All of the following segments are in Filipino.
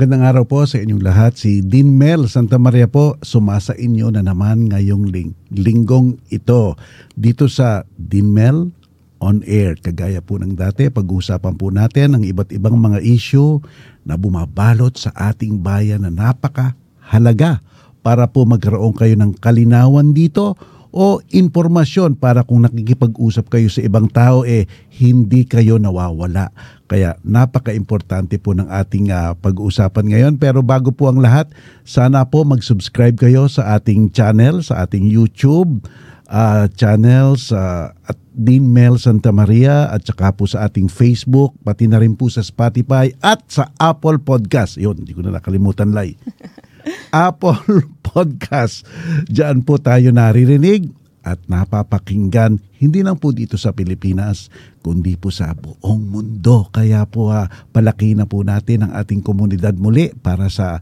Magandang araw po sa inyong lahat. Si Dean Mel Santa Maria po sumasa inyo na naman ngayong ling- linggong ito dito sa Dean Mel on air. Kagaya po ng dati, pag-uusapan po natin ang iba't ibang mga issue na bumabalot sa ating bayan na napaka halaga para po magkaroon kayo ng kalinawan dito o impormasyon para kung nakikipag-usap kayo sa ibang tao eh hindi kayo nawawala. Kaya napaka-importante po ng ating ah, pag-uusapan ngayon. Pero bago po ang lahat, sana po mag-subscribe kayo sa ating channel, sa ating YouTube ah, channel sa at Dean Mel Santa Maria at saka po sa ating Facebook, pati na rin po sa Spotify at sa Apple Podcast. Yun, hindi ko na nakalimutan, Lai. Apple Podcast. Diyan po tayo naririnig at napapakinggan hindi lang po dito sa Pilipinas kundi po sa buong mundo. Kaya po ha, palaki na po natin ang ating komunidad muli para sa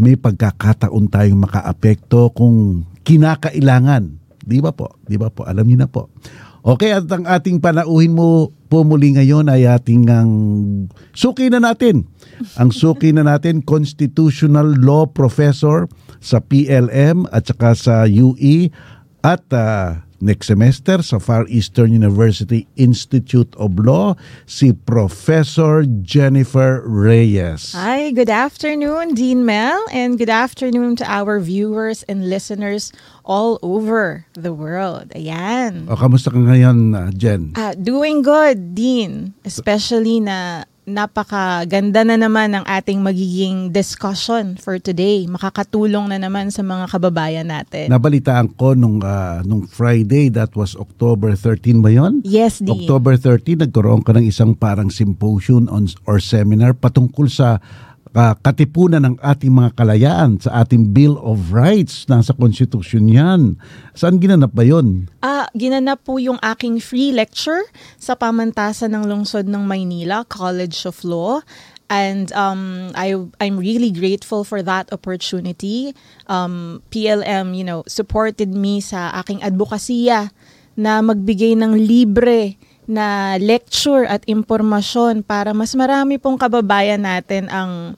may pagkakataon tayong makaapekto kung kinakailangan. Di ba po? Di ba po? Alam niyo na po. Okay, at ang ating panauhin mo po muli ngayon ay ating ang suki na natin. Ang suki na natin, Constitutional Law Professor sa PLM at saka sa UE at ah, next semester sa Far Eastern University Institute of Law, si Professor Jennifer Reyes. Hi, good afternoon, Dean Mel, and good afternoon to our viewers and listeners all over the world. Ayan. O, kamusta ka ngayon, ah, Jen? Ah, doing good, Dean. Especially na napakaganda na naman ang ating magiging discussion for today. Makakatulong na naman sa mga kababayan natin. Nabalitaan ko nung, ah, nung Friday, that was October 13 ba yun? yes, Dean. October 30, nagkaroon ka ng isang parang symposium on, or seminar patungkol sa ah, katipunan ng ating mga kalayaan sa ating Bill of Rights. Nasa konstitusyon yan. Saan ginanap ba yun? Ah, ginanap po yung aking free lecture sa pamantasan ng lungsod ng Maynila, College of Law. And um, I, I'm really grateful for that opportunity. Um, PLM, you know, supported me sa aking advokasya na magbigay ng libre na lecture at impormasyon para mas marami pong kababayan natin ang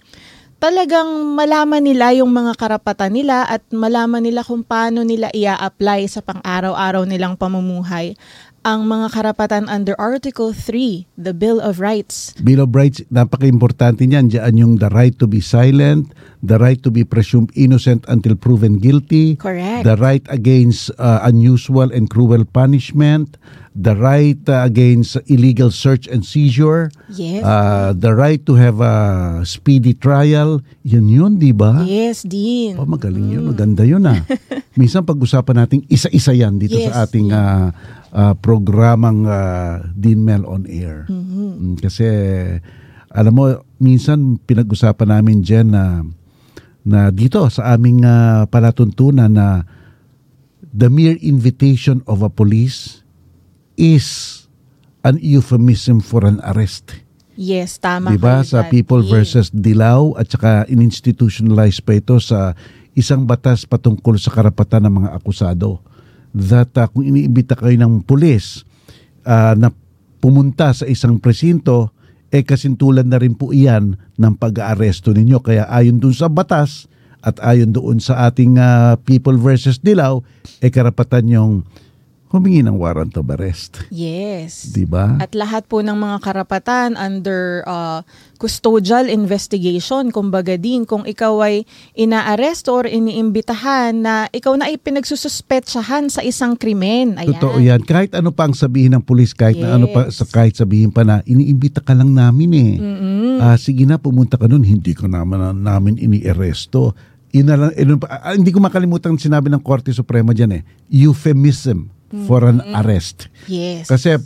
talagang malaman nila yung mga karapatan nila at malaman nila kung paano nila ia-apply sa pang-araw-araw nilang pamumuhay ang mga karapatan under Article 3, the Bill of Rights. Bill of Rights, napaka-importante niyan. Diyan yung the right to be silent, the right to be presumed innocent until proven guilty, Correct. the right against uh, unusual and cruel punishment, the right uh, against illegal search and seizure, Yes. uh, the right to have a speedy trial. Yun yun, di ba? yes, Dean. Oh, magaling yun. Maganda yun ah. Minsan pag-usapan natin isa-isa yan dito Yes. sa ating ah, ah, programang uh, Dean Mel on Air. Mm, Kasi alam mo, minsan pinag-usapan namin dyan na, na dito sa aming ah, palatuntunan na the mere invitation of a police is an euphemism for an arrest. Yes, tama Diba? kayo Sa People versus Dilaw at saka in-institutionalize pa ito sa isang batas patungkol sa karapatan ng mga akusado. That uh, kung iniimbita kayo ng pulis uh, na pumunta sa isang presinto, eh kasintulan na rin po iyan ng pag-aaresto ninyo. Kaya ayon dun sa batas at ayon doon sa ating uh, People versus Dilaw, eh karapatan yung humingi ng warrant of arrest. Yes. Diba? At lahat po ng mga karapatan under uh, custodial investigation, kumbaga din, kung ikaw ay inaaresto or iniimbitahan na ikaw na ay pinagsususpetsahan sa isang krimen. Ayan. Totoo yan. Kahit ano pa ang sabihin ng pulis, kahit na ano pa, Yes. sa, kahit sabihin pa na, iniimbita ka lang namin eh. Ah, sige na, pumunta ka nun. Hindi ko naman namin ini-arresto. Ina lang, eh, ah, hindi ko makalimutan sinabi ng Korte Suprema dyan eh. Euphemism for an arrest. Yes. Kasi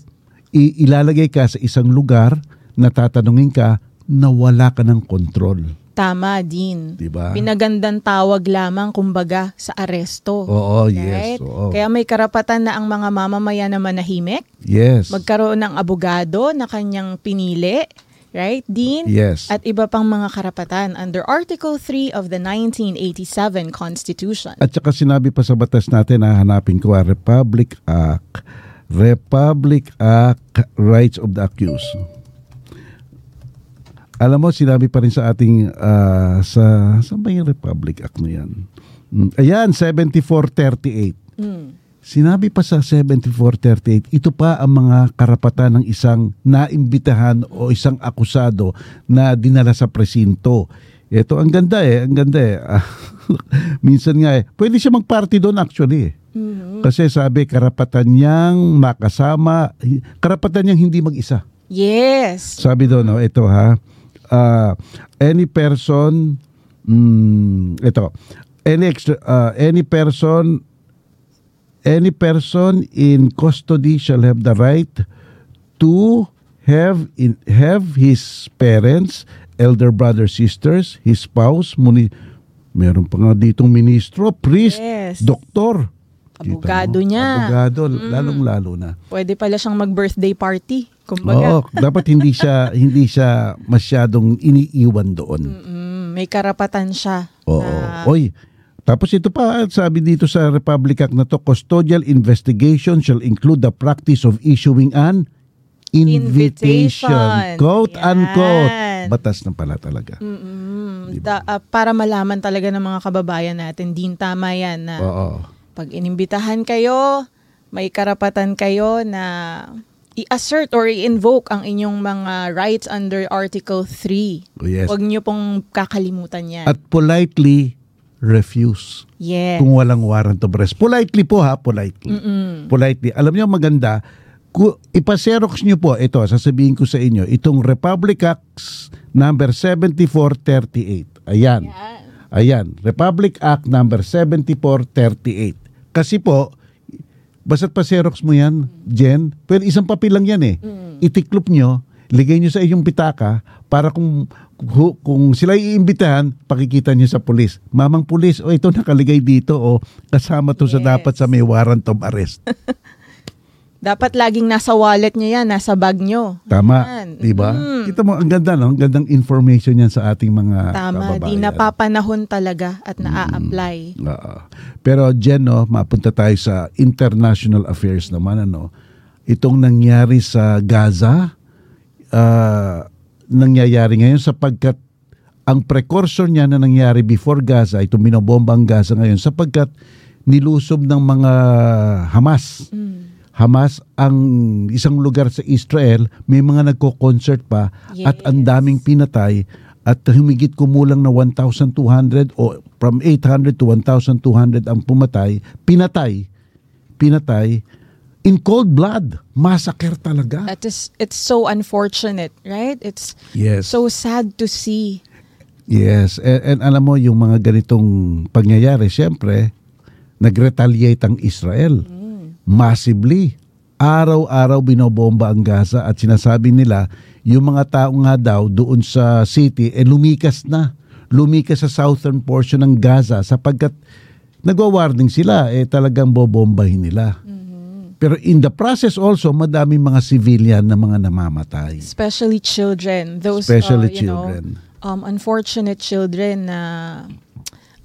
i- ilalagay ka sa isang lugar na tatanungin ka na wala ka ng kontrol. Tama din. Diba? Pinagandang tawag lamang, kumbaga, sa aresto. Oo, yes. Right? Oo. Kaya may karapatan na ang mga mamamayan na manahimik, yes. magkaroon ng abogado na kanyang pinili, right, Dean? yes. At iba pang mga karapatan under Article 3 of the 1987 Constitution. At saka sinabi pa sa batas natin, na hanapin ko, ah, Republic Act, Republic Act Rights of the Accused. Alam mo, sinabi pa rin sa ating, ah, sa, sa ba yung Republic Act na yan? Mm, Ayan, 7438. Mm. Sinabi pa sa 7438, ito pa ang mga karapatan ng isang naimbitahan o isang akusado na dinala sa presinto. Ito, ang ganda eh, ang ganda eh. Ah, Minsan nga eh, pwede siya magparty doon actually eh. Mhm. Kasi sabi, karapatan niyang makasama, karapatan niyang hindi mag-isa. Yes. Sabi doon, no, ito ha, ah, any person, mm, ito, any, extra, ah, any person, any person in custody shall have the right to have in, have his parents, elder brothers, sisters, his spouse, muni, meron pa nga ditong ministro, priest, Yes. doktor. Kita? Abogado niya. Mm. Abogado, lalong-lalo na. Pwede pala siyang mag-birthday party. Kumbaga, Oo, dapat hindi siya hindi siya masyadong iniiwan doon. mm, may karapatan siya. Oo. na- Oy, tapos ito pa, sabi dito sa Republic Act na to, custodial investigation shall include the practice of issuing an invitation. Invitation. Quote Yan. unquote. Batas na pala talaga. Mm, da- ah, para malaman talaga ng mga kababayan natin, din tama yan na Oo. pag inimbitahan kayo, may karapatan kayo na i-assert or i-invoke ang inyong mga rights under Article 3. Oh, yes. Huwag niyo pong kakalimutan yan. At politely refuse. yes. Kung walang warrant of arrest. Politely po ha, politely. Politely. Alam niyo maganda, ku, ipaserox niyo po, ito, sasabihin ko sa inyo, itong Republic Acts number 7438. Ayan. Ayan. Republic Act number 7438. Kasi po, basta't pa-xerox mo yan, Jen, pwede isang papel lang yan eh. Itiklop nyo, ligay nyo sa iyong pitaka para kung kung sila iimbitahan, pakikita nyo sa pulis. Mamang pulis, o ito nakaligay dito o kasama to sa Yes. dapat sa may warrant of arrest. Dapat laging nasa wallet niyo yan, nasa bag niyo. Tama. 'di ba? Mm. Kita mo ang ganda no, ang gandang information yan sa ating mga Tama, kababayan. di napapanahon talaga at naa-apply. Oo. Pero Jen, no, mapunta tayo sa international affairs naman. Ano, itong nangyari sa Gaza, ah, nangyayari ngayon sapagkat ang precursor niya na nangyari before Gaza, itong minobomba ang Gaza ngayon sapagkat nilusob ng mga Hamas. Hamas ang isang lugar sa Israel, may mga nagko-concert pa at ang Yes. daming pinatay at humigit kumulang na 1,200 o from 800 to 1,200 ang pumatay, pinatay, pinatay in cold blood. Massacre talaga. That is, it's so unfortunate, right? It's Yes. so sad to see. Yes, and, and alam mo yung mga ganitong pangyayari, siyempre, nag-retaliate ang Israel. Massively. Araw-araw binobomba ang Gaza at sinasabi nila, yung mga tao nga daw doon sa city, eh lumikas na. Lumikas sa southern portion ng Gaza sapagkat nagwa-warning sila, eh talagang bobombahin nila. Pero in the process also, madaming mga civilian na mga namamatay. Especially children. Those, Especially uh, you know, children. um, unfortunate children na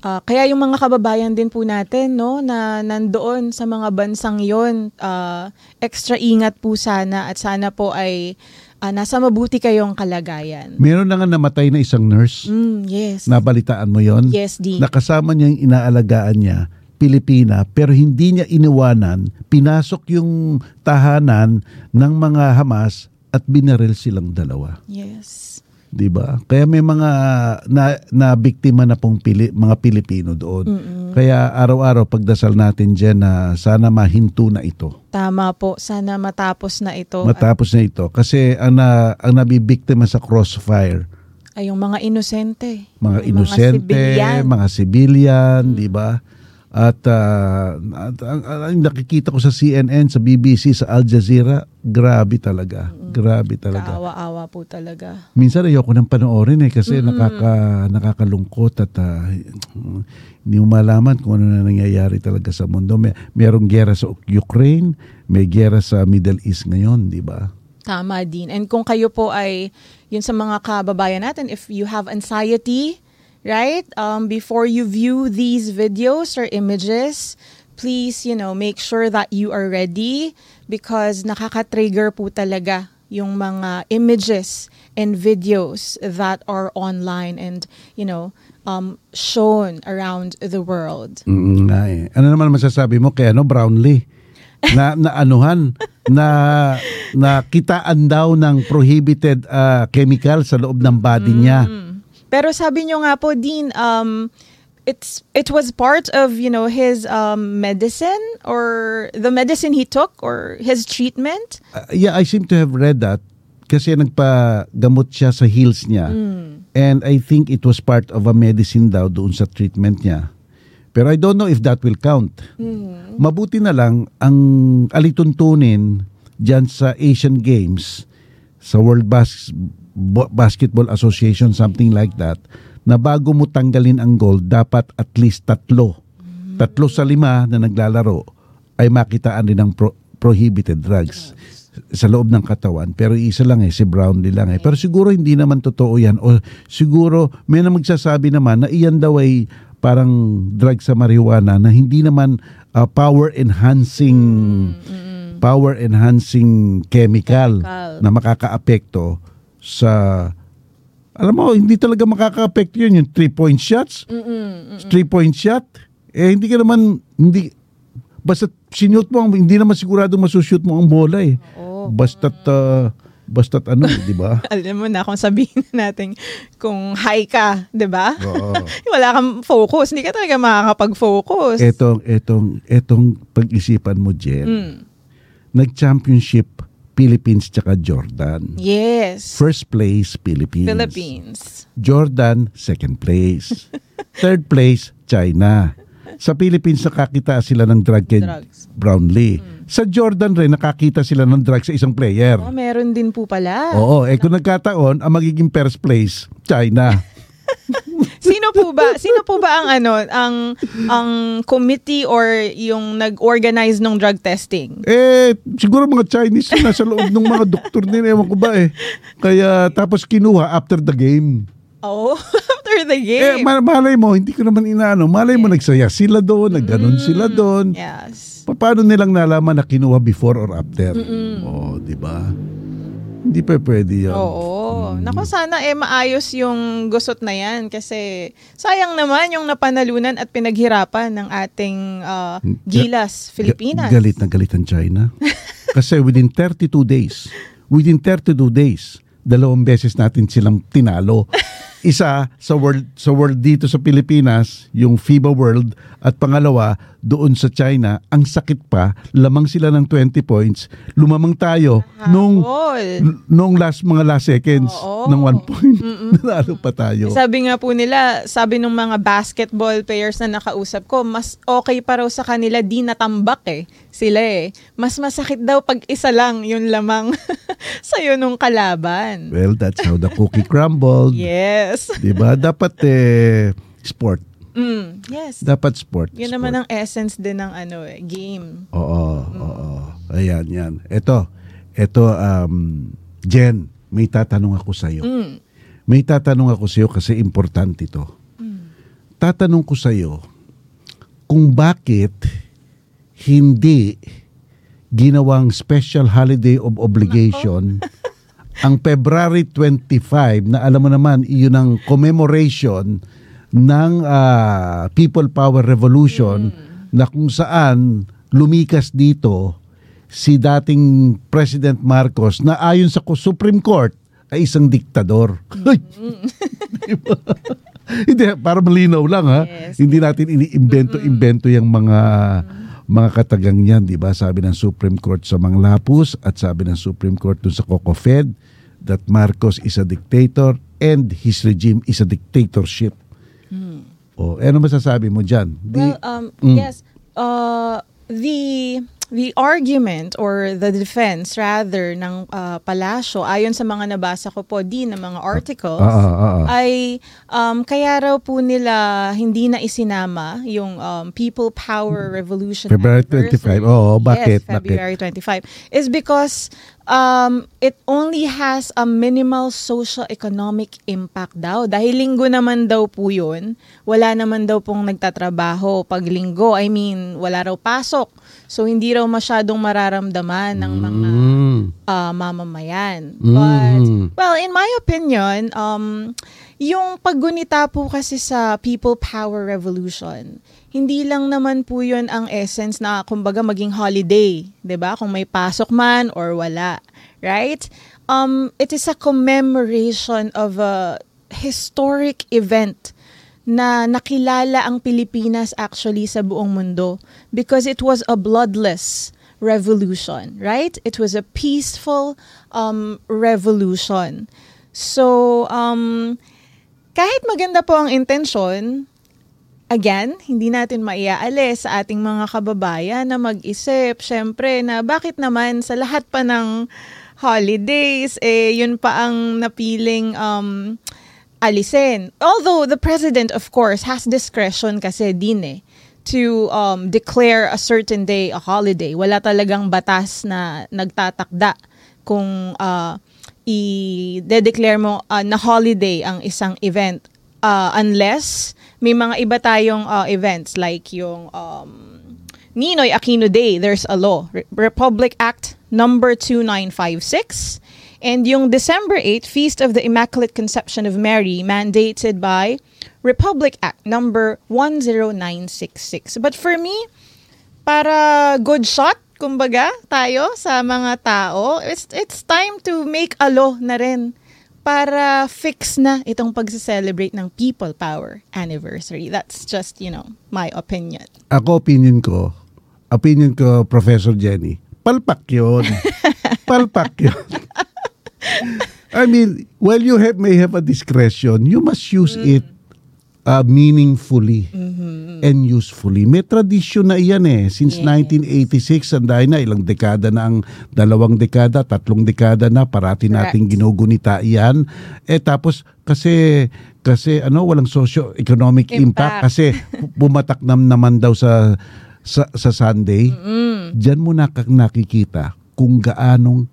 ah, kaya yung mga kababayan din po natin no na nandoon sa mga bansang yon ah, extra ingat po sana at sana po ay ah, nasa mabuti kayong kalagayan. Meron na nga namatay na isang nurse. Mm, yes. Nabalitaan mo yon? Yes, Di. Nakasama niya yung inaalagaan niya, Pilipina, pero hindi niya iniwanan, pinasok yung tahanan ng mga Hamas at binaril silang dalawa. yes. 'Di ba? Kaya may mga na, na biktima na pong pili, mga Pilipino doon. Kaya araw-araw pagdasal natin diyan na sana mahinto na ito. Tama po. Sana matapos na ito. Matapos na ito kasi ang na, ang nabibiktima sa crossfire ay yung mga inosente. mga inosente, civilian. mga civilian, di ba? At, at ang, nakikita ko sa CNN, sa BBC, sa Al Jazeera, grabe talaga. Grabe talaga. Kaawa-awa po talaga. Minsan ayoko nang panoorin eh kasi nakaka, nakakalungkot at ah, hindi mo malaman kung ano na nangyayari talaga sa mundo. May, merong gera sa Ukraine, may gera sa Middle East ngayon, di ba? Tama din. And kung kayo po ay, yun sa mga kababayan natin, if you have anxiety, right, um, before you view these videos or images, please, you know, make sure that you are ready because nakaka-trigger po talaga yung mga images and videos that are online and, you know, um, shown around the world. Mm, nga eh. Ano naman masasabi mo kay ano Brownlee? Na naanuhan na nakitaan daw ng prohibited uh, chemical sa loob ng body niya. Mm. Pero sabi nyo nga po, Dean, um, it's it was part of you know his um, medicine or the medicine he took or his treatment. Uh, yeah, I seem to have read that kasi nagpagamot siya sa heels niya. And I think it was part of a medicine daw doon sa treatment niya. Pero I don't know if that will count. Mabuti na lang ang alituntunin dyan sa Asian Games, sa World Bas- Basketball Association, something like that, na bago mo tanggalin ang gold, dapat at least tatlo. Tatlo sa lima na naglalaro ay makitaan din ng pro- prohibited drugs sa loob ng katawan. Pero isa lang eh, si Brownlee lang eh. Pero siguro hindi naman totoo yan. O siguro may na magsasabi naman na iyan daw ay parang drug sa marijuana na hindi naman uh, power enhancing power enhancing chemical, Chemical. na makakaapekto sa alam mo, hindi talaga makaka-apekto yun. Yung three-point shots. Three-point shot. Eh, hindi ka naman, hindi, basta sinute mo, hindi naman sigurado masushoot mo ang bola eh. Oo. Basta't, uh, basta't ano, di ba? Alam mo na kung sabihin natin kung high ka, 'di ba? Wala kang focus, hindi ka talaga makakapag-focus. Etong, etong, etong pag-isipan mo, Jen, Mm. nag-championship Philippines tsaka Jordan. Yes. First place, Philippines. Philippines. Jordan, second place. Third place, China. Sa Philippines, nakakita sila ng drug kay Drugs. Brownlee. Sa Jordan rin, nakakita sila ng drug sa isang player. Oh, meron din po pala. Oo, eh kung nagkataon, ang magiging first place, China. Sino po ba? Sino po ba ang ano, ang ang committee or yung nag-organize ng drug testing? Eh, siguro mga Chinese na nasa loob ng mga doktor nila, ewan ko ba eh. Kaya tapos kinuha after the game. Oh, after the Eh, game. ma- malay mo, hindi ko naman inaano. Malay mo, nagsaya sila doon, nagganon sila doon. yes. Pa- Paano nilang nalaman na kinuha before or after? Oh, di ba? Hindi pa pwede yan. Oo. Naku, sana eh maayos yung gusot na yan kasi sayang naman yung napanalunan at pinaghirapan ng ating ah, Gilas, Filipinas. Ga- galit na galit ang China. Kasi within 32 days, within 32 days, dalawang beses natin silang tinalo. Isa sa world sa world dito sa Pilipinas, yung FIBA World at pangalawa doon sa China, ang sakit pa, lamang sila ng 20 points. Lumamang tayo nung n- nung last mga last seconds Oo. ng 1 point. Nanalo pa tayo. Sabi nga po nila, sabi ng mga basketball players na nakausap ko, mas okay pa raw sa kanila di natambak eh. Sila eh. Mas masakit daw pag isa lang yung lamang sa'yo nung kalaban. Well, that's how the cookie crumbled. Yes. 'Di ba? Dapat eh sport. Mm, yes. Dapat sport. Yun sport. naman ang essence din ng ano eh, game. Oo, oo. Ayan, yan. Ito, ito, um, Jen, may tatanong ako sa'yo. Mm. May tatanong ako sa'yo kasi importante ito. Tatanong ko sa'yo kung bakit hindi ginawang special holiday of obligation ang February 25 na alam mo naman iyon ang commemoration ng ah, People Power Revolution na kung saan lumikas dito si dating President Marcos na ayon sa Supreme Court ay isang diktador. Diba? Hindi, para malinaw lang ha. Yes. Hindi natin iniimbento-imbento yung mga mga katagang yan, di ba? Sabi ng Supreme Court sa Manglapus at sabi ng Supreme Court dun sa COCOFED that Marcos is a dictator and his regime is a dictatorship. O, ano masasabi mo dyan? Di, Well, um, Mm. yes. Uh, the the argument or the defense rather ng uh, palasyo ayon sa mga nabasa ko po din ng mga articles Ah, ah, ah, ah. ay um, kaya raw po nila hindi na isinama yung um, People Power Revolution February anniversary. 25. Oo, bakit? Yes, February 25. Is because um, it only has a minimal socio-economic impact daw. Dahil linggo naman daw po yun, wala naman daw pong nagtatrabaho pag linggo. I mean, wala raw pasok. So, hindi raw masyadong mararamdaman ng mga Mm. uh, mamamayan. Mm. But, well, in my opinion, um, yung paggunita po kasi sa People Power Revolution, hindi lang naman po yun ang essence na kumbaga maging holiday, 'di ba? Kung may pasok man or wala, right? Um it is a commemoration of a historic event na nakilala ang Pilipinas actually sa buong mundo because it was a bloodless revolution, right? It was a peaceful um, revolution. So, um, kahit maganda po ang intensyon, again, hindi natin maiaalis sa ating mga kababayan na mag-isip, syempre, na bakit naman sa lahat pa ng holidays, eh, yun pa ang napiling um, alisin. Although the president, of course, has discretion kasi din eh to um, declare a certain day a holiday. Wala talagang batas na nagtatakda kung uh, i-declare mo uh, na holiday ang isang event uh, unless may mga iba tayong uh, events like yung um, Ninoy Aquino Day, there's a law. Re- Republic Act number 2956 and yung December 8, Feast of the Immaculate Conception of Mary mandated by Republic Act number 10966. But for me, para good shot, kumbaga, tayo sa mga tao, it's, it's time to make a law na rin para fix na itong pagse-celebrate ng People Power Anniversary. That's just, you know, my opinion. Ako, opinion ko, opinion ko, Professor Jenny, palpak yun. palpak yun. I mean, while you have, may have a discretion, you must use it uh, meaningfully and usefully. May tradisyon na iyan eh. Since Yes. 1986, ang dahil na ilang dekada na ang dalawang dekada, tatlong dekada na parati nating ginugunita iyan. Eh tapos kasi kasi ano walang socio-economic impact, Impact. kasi bumatak nam naman daw sa sa, sa Sunday. Diyan mo na nakikita kung gaanong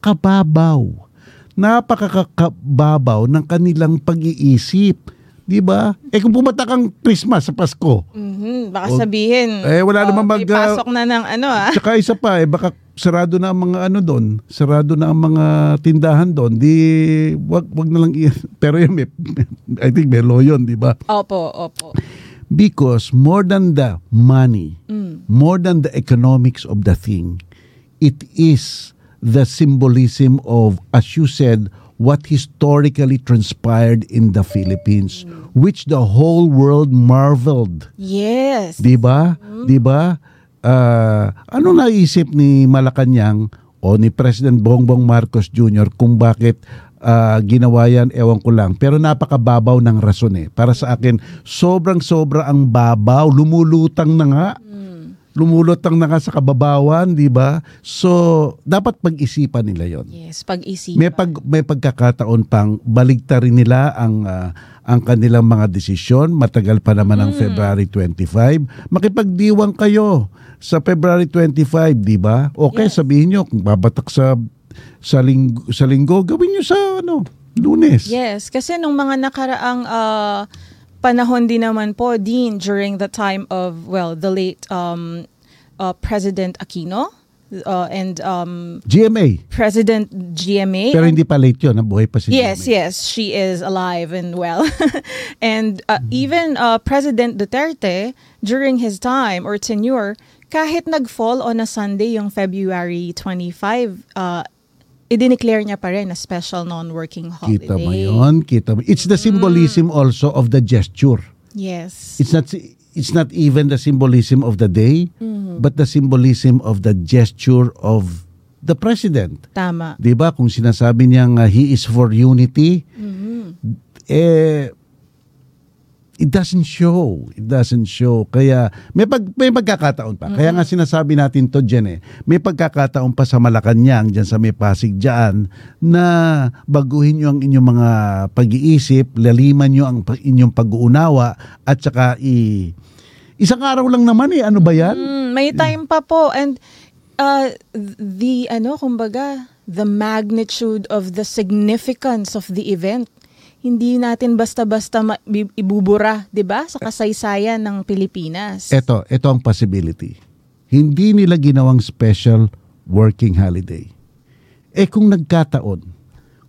kababaw. Napakakababaw ng kanilang pag-iisip. Di ba? Eh kung pumatak ang Christmas sa Pasko, Mhm, Baka Oh, sabihin, eh, wala oh, naman mag- ah, pasok na ng ano ah. Tsaka isa pa, eh, baka sarado na ang mga ano doon, sarado na ang mga tindahan doon, di, wag, wag na lang, i- pero yun, may, I think may law yun, di ba? Opo, opo. Because more than the money, more than the economics of the thing, it is the symbolism of, as you said, what historically transpired in the Philippines, which the whole world marveled. Yes. Di ba? Di ba? Ah, ano naisip ni Malacanang o ni President Bongbong Marcos Jr. kung bakit ah, ginawa yan, ewan ko lang. Pero napakababaw ng rason eh. Para sa akin, sobrang-sobra ang babaw. Lumulutang na nga. Lumulutang na nga sa kababawan, di ba? So, dapat pag-isipan nila yon. Yes, pag-isipan. May pag may pagkakataon pang baligtarin nila ang ah, ang kanilang mga desisyon. Matagal pa naman ang February 25. Makipagdiwang kayo sa February 25, di ba? Okay, Yes. sabihin nyo kung babatak sa sa linggo, sa linggo gawin nyo sa ano, Lunes. Yes, kasi nung mga nakaraang ah, panahon din naman po din during the time of well, the late um uh, President Aquino uh, and um GMA. President GMA. Pero hindi pa late yun, nabuhay pa si Yes, GMA. yes, she is alive and well. and uh, even uh, President Duterte, during his time or tenure, kahit nag-fall on a Sunday yung February 25, uh, i-declare niya pa rin a special non-working holiday. Kita mo yun, kita mo. It's the symbolism also of the gesture. Yes. It's not it's not even the symbolism of the day, but the symbolism of the gesture of the president. Tama. 'Di ba? Kung sinasabi niyang uh, he is for unity, eh it doesn't show. It doesn't show. Kaya may pag may pagkakataon pa. Kaya nga sinasabi natin to diyan eh. May pagkakataon pa sa Malacanang diyan sa may Pasig diyan na baguhin niyo ang inyong mga pag-iisip, laliman niyo ang inyong pag-uunawa at saka i Isang araw lang naman eh. Ano ba yan? Mm, may time pa po and uh, the ano kumbaga the magnitude of the significance of the event. Hindi natin basta-basta ma- ibubura, 'di ba, sa kasaysayan ng Pilipinas. Ito, ito ang possibility. Hindi nila ginawang special working holiday. Eh kung nagkataon,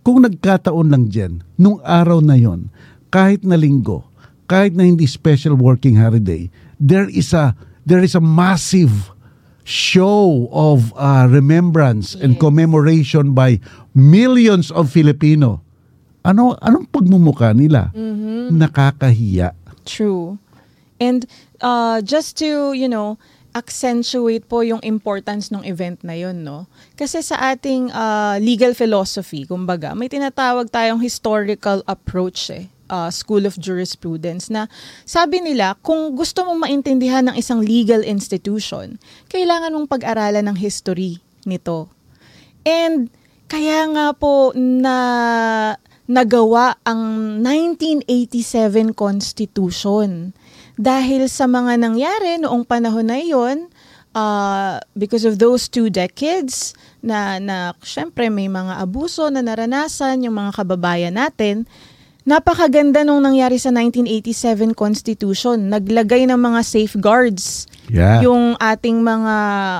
kung nagkataon lang dyan, nung araw na yon, kahit na linggo, kahit na hindi special working holiday, there is a there is a massive show of uh, remembrance and Yes. commemoration by millions of Filipino. Ano anong pagmumuka nila? Nakakahiya. True. And uh, just to, you know, accentuate po yung importance ng event na yun, no? Kasi sa ating uh, legal philosophy, kumbaga, may tinatawag tayong historical approach eh. uh, School of Jurisprudence na sabi nila kung gusto mong maintindihan ng isang legal institution, kailangan mong pag-aralan ng history nito. And kaya nga po na nagawa ang 1987 Constitution dahil sa mga nangyari noong panahon na iyon uh, because of those two decades na, na syempre may mga abuso na naranasan yung mga kababayan natin Napakaganda nung nangyari sa 1987 Constitution. Naglagay ng mga safeguards Yeah. yung ating mga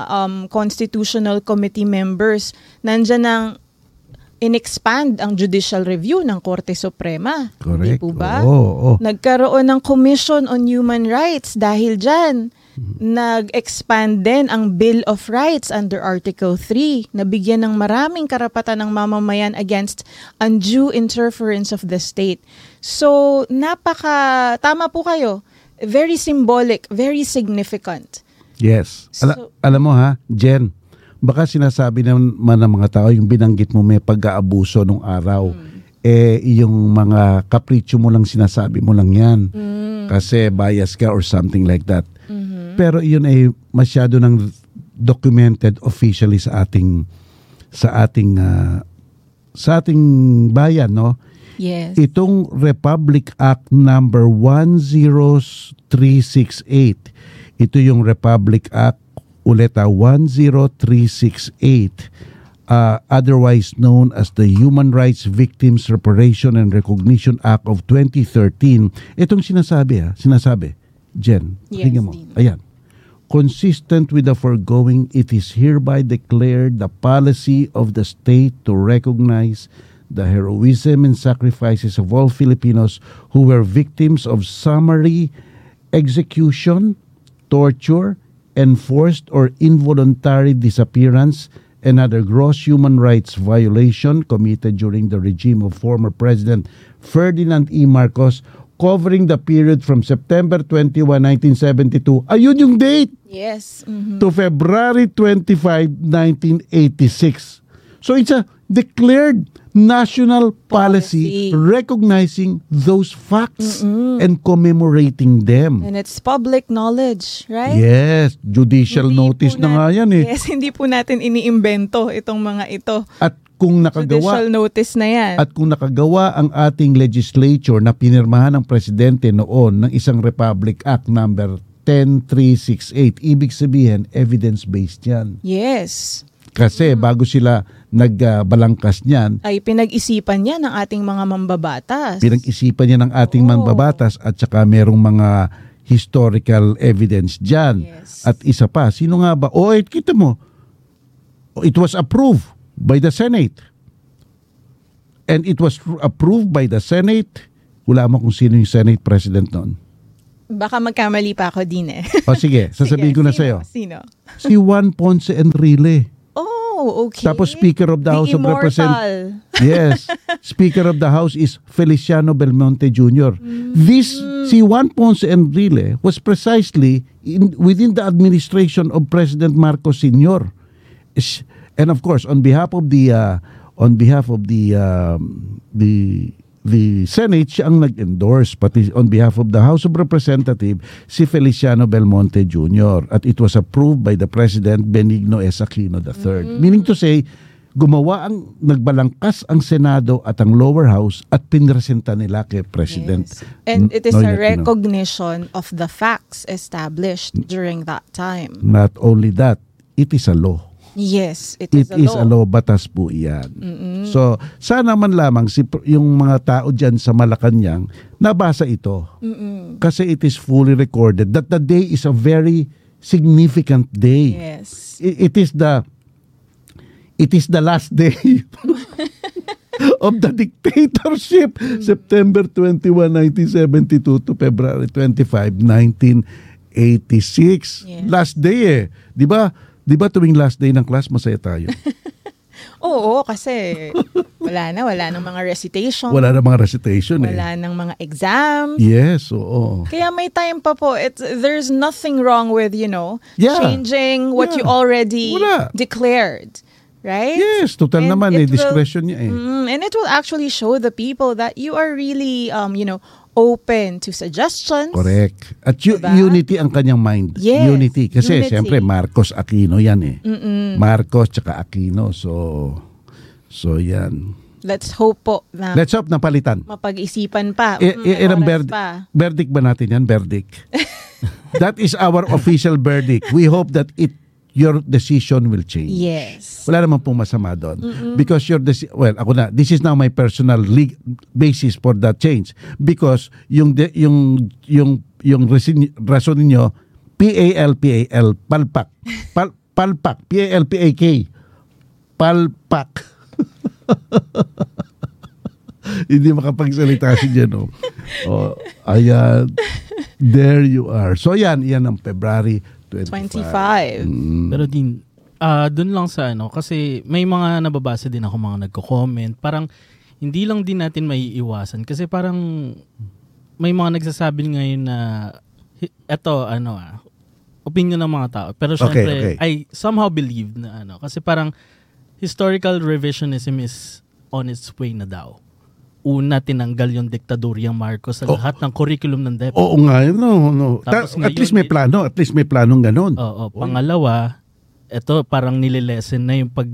um, constitutional committee members. Nandyan ang in-expand ang judicial review ng Korte Suprema. Hindi Correct. po ba? Oo, oo. Nagkaroon ng Commission on Human Rights dahil dyan. Nag-expand din ang Bill of Rights under Article 3 na bigyan ng maraming karapatan ng mamamayan against undue interference of the state. So, napaka, tama po kayo, very symbolic, very significant. Yes. So- alam mo ha, Jen, baka sinasabi naman ng mga tao yung binanggit mo may pag-aabuso nung araw. Eh, yung mga kapritsyo mo lang sinasabi mo lang yan. Kasi bias ka or something like that. Pero yun ay masyado nang documented officially sa ating sa ating ah, sa ating bayan, no? Yes. Itong Republic Act number 10368. Ito yung Republic Act ulit ah, 10368. uh, otherwise known as the Human Rights Victims Reparation and Recognition Act of 2013. Itong sinasabi ha, sinasabi. Jen, Yes, mo. Dean. Ayan. Consistent with the foregoing, it is hereby declared the policy of the state to recognize the heroism and sacrifices of all Filipinos who were victims of summary execution, torture, enforced or involuntary disappearance, and other gross human rights violation committed during the regime of former President Ferdinand E. Marcos covering the period from September 21, 1972. Ayun yung date! Yes. mhm. to February 25, 1986. So it's a declared national policy, Policy. recognizing those facts and commemorating them. And it's public knowledge, right? Yes, judicial Hindi notice po na nga yan eh. Yes, hindi po natin iniimbento itong mga ito. At kung nakagawa Judicial notice na yan. at kung nakagawa ang ating legislature na pinirmahan ng presidente noon ng isang Republic Act number 10368, ibig sabihin evidence-based yan. yes. Kasi bago sila nagbalangkas niyan, Ay pinag-isipan niya ng ating mga mambabatas. pinag-isipan niya ng ating Oo. manbabatas at saka merong mga historical evidence dyan. Yes. At isa pa, sino nga ba? O, oh, kita mo, it was approved by the Senate. And it was approved by the Senate. Wala mo kung sino yung Senate President noon. Baka magkamali pa ako din eh. O sige, sasabihin Sige, ko na sa'yo. Sino? Si Juan Ponce Enrile. Oh, okay. Tapos Speaker of the House of immortal. Representatives. Yes. Speaker of the House is Feliciano Belmonte Jr. This si Juan Ponce Enrile was precisely in, within the administration of President Marcos Sr. And of course, on behalf of the uh, on behalf of the um, the the Senate siya ang nag-endorse pati on behalf of the House of Representatives si Feliciano Belmonte Jr. at it was approved by the President Benigno S. Aquino III. Meaning to say, gumawa ang nagbalangkas ang Senado at ang lower house at pinresenta nila kay President Yes. And it is Noynoy a recognition of the facts established during that time. Not only that, it is a law. Yes, it It is a is law. a law, batas po iyan. So, sana man lamang si, yung mga tao dyan sa Malacanang, nabasa ito. Kasi it is fully recorded that the day is a very significant day. Yes. I- It is the it is the last day of the dictatorship September 21 1972 to February 25 1986 Yes. last day eh 'di ba 'di ba tuwing last day ng class masaya tayo Oo, kasi wala na, wala nang mga recitation. wala na mga recitation eh wala nang mga exams. yes oo Kaya may time pa po. It's, there's nothing wrong with, you know, Yeah. changing what you Yeah. already Wala. declared. Right? yes total And naman eh it will- discretion niya eh Mm, and it will actually show the people that you are really, um, you know, open to suggestions. Correct. At yu- Diba? unity ang kanyang mind. Yes, Unity. Kasi unity. siyempre Marcos Aquino yan eh. Marcos tsaka Aquino. So, so yan. Let's hope po na Let's hope na palitan. mapag-isipan pa. I- Mm, i- may ilang verd- pa. verdict ba natin yan? Verdict. that is our official verdict. We hope that it your decision will change. Yes. Wala naman pong masama doon. Because your deci- well, ako na, this is now my personal leg- basis for that change. Because yung de- yung yung yung resin- rason niyo PAL PAL palpak. Pal, palpak P A L P A K. Palpak. Hindi makapagsalita si Jen. Oh. oh, ayan. There you are. So yan, yan ang February 25. 25. Mm. Pero din, ah dun lang sa ano, kasi may mga nababasa din ako mga nagko-comment. Parang hindi lang din natin may iwasan. Kasi parang may mga nagsasabi ngayon na eto ano ah, opinion ng mga tao. Pero Okay, syempre, okay. I somehow believe na ano. Kasi parang historical revisionism is on its way na daw. Una, tinanggal yung diktadoryang Marcos sa Oh. lahat ng curriculum ng DepEd. Oo nga, no, no. Ta- Tapos at ngayon, least may it- plano, at least may planong ganun. Oo. Pangalawa, ito parang nililesen na yung pag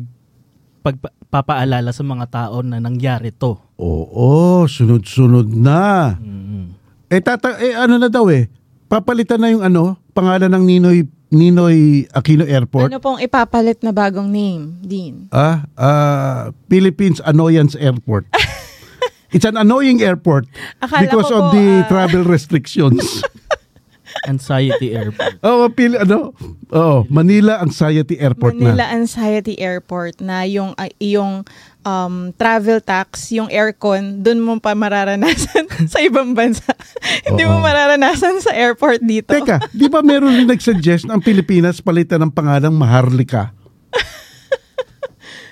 pagpapaalala sa mga tao na nangyari to. Oo, sunod-sunod na. Mm. Eh, tata, eh ano na daw eh, papalitan na yung ano, pangalan ng Ninoy, Ninoy Aquino Airport. Ano pong ipapalit na bagong name, Dean? Ah, ah, Philippines Annoyance Airport. It's an annoying airport Akala because ko of po, the ah, travel restrictions. Anxiety Airport. oh, pili, ano? Oh, Manila Anxiety Airport Manila na. Anxiety Airport na yung ah, yung um, travel tax, yung aircon, dun mo pa mararanasan sa ibang bansa. Hindi mo mararanasan sa airport dito. Teka, di ba meron rin nag-suggest ang Pilipinas palitan ng pangalang Maharlika?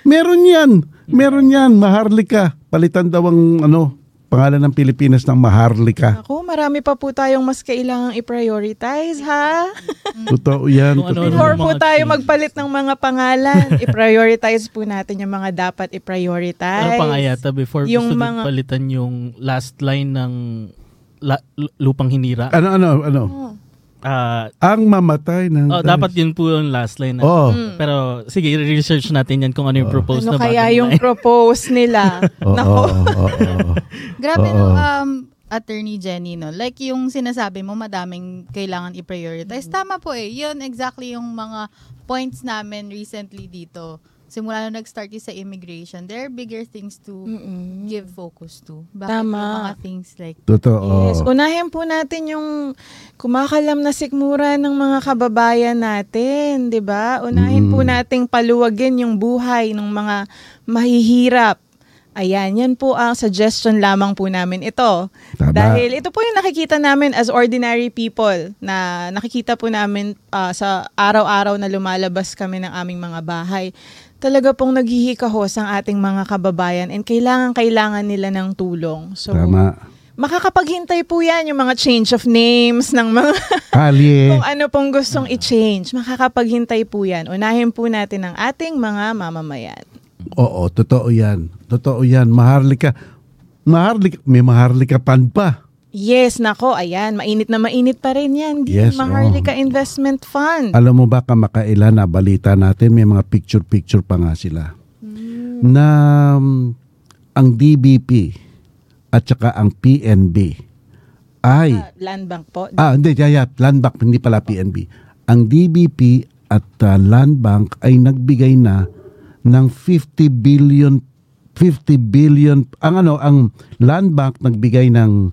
Meron yan. Meron yan. Maharlika. Palitan daw ang ano, pangalan ng Pilipinas ng Maharlika. Ako, marami pa po tayong mas kailangang i-prioritize, ha? Totoo yan. Kung ano- totoo. Before mga po tayo magpalit ng mga pangalan, i-prioritize po natin yung mga dapat i-prioritize. Ano pa nga yata before Yung gusto mga- mga... palitan yung last line ng la- lu- lupang hinira. Ano, ano, ano? Ah, Ang mamatay ng... oh, dapat yun po yung last line. Na. Oh. Pero sige, research natin yan kung ano yung propose Ano na kaya yung line. propose nila? Nako. oo, oo, oo. Grabe Oo. no, um, Attorney Jenny, no? Like yung sinasabi mo, madaming kailangan i-prioritize. Tama po eh. Yun exactly yung mga points namin recently dito. Simula nung nag-start yung sa immigration, there are bigger things to Mm-mm. give focus to. Bakit Tama. yung mga things like Totoo. Yes, unahin po natin yung kumakalam na sikmura ng mga kababayan natin, 'di ba? Unahin po Mm. nating paluwagin yung buhay ng mga mahihirap. Ayan, yan po ang suggestion lamang po namin ito. Tama. Dahil ito po yung nakikita namin as ordinary people na nakikita po namin ah, sa araw-araw na lumalabas kami ng aming mga bahay. Talaga pong naghihikahos ang ating mga kababayan and kailangan-kailangan nila ng tulong. So, Tama. makakapaghintay po yan yung mga change of names ng mga Kalye. kung ano pong gustong i-change. Makakapaghintay po yan. Unahin po natin ang ating mga mamamayan. Oo, totoo yan. Totoo yan. Maharlika. Maharlika. May maharlika pan pa. Yes, nako, ayan, mainit na mainit pa rin yan. Di Yes, Maharlika Investment Fund. Alam mo ba kamakailan na balita natin, may mga picture-picture pa nga sila. Na um, ang DBP at saka ang PNB ay, Ah, Land Bank po. ah hindi, yeah, yeah, Land Bank, hindi pala PNB. Ang DBP at uh, Land Bank ay nagbigay na ng 50 billion 50 billion ang ano ang Land Bank nagbigay ng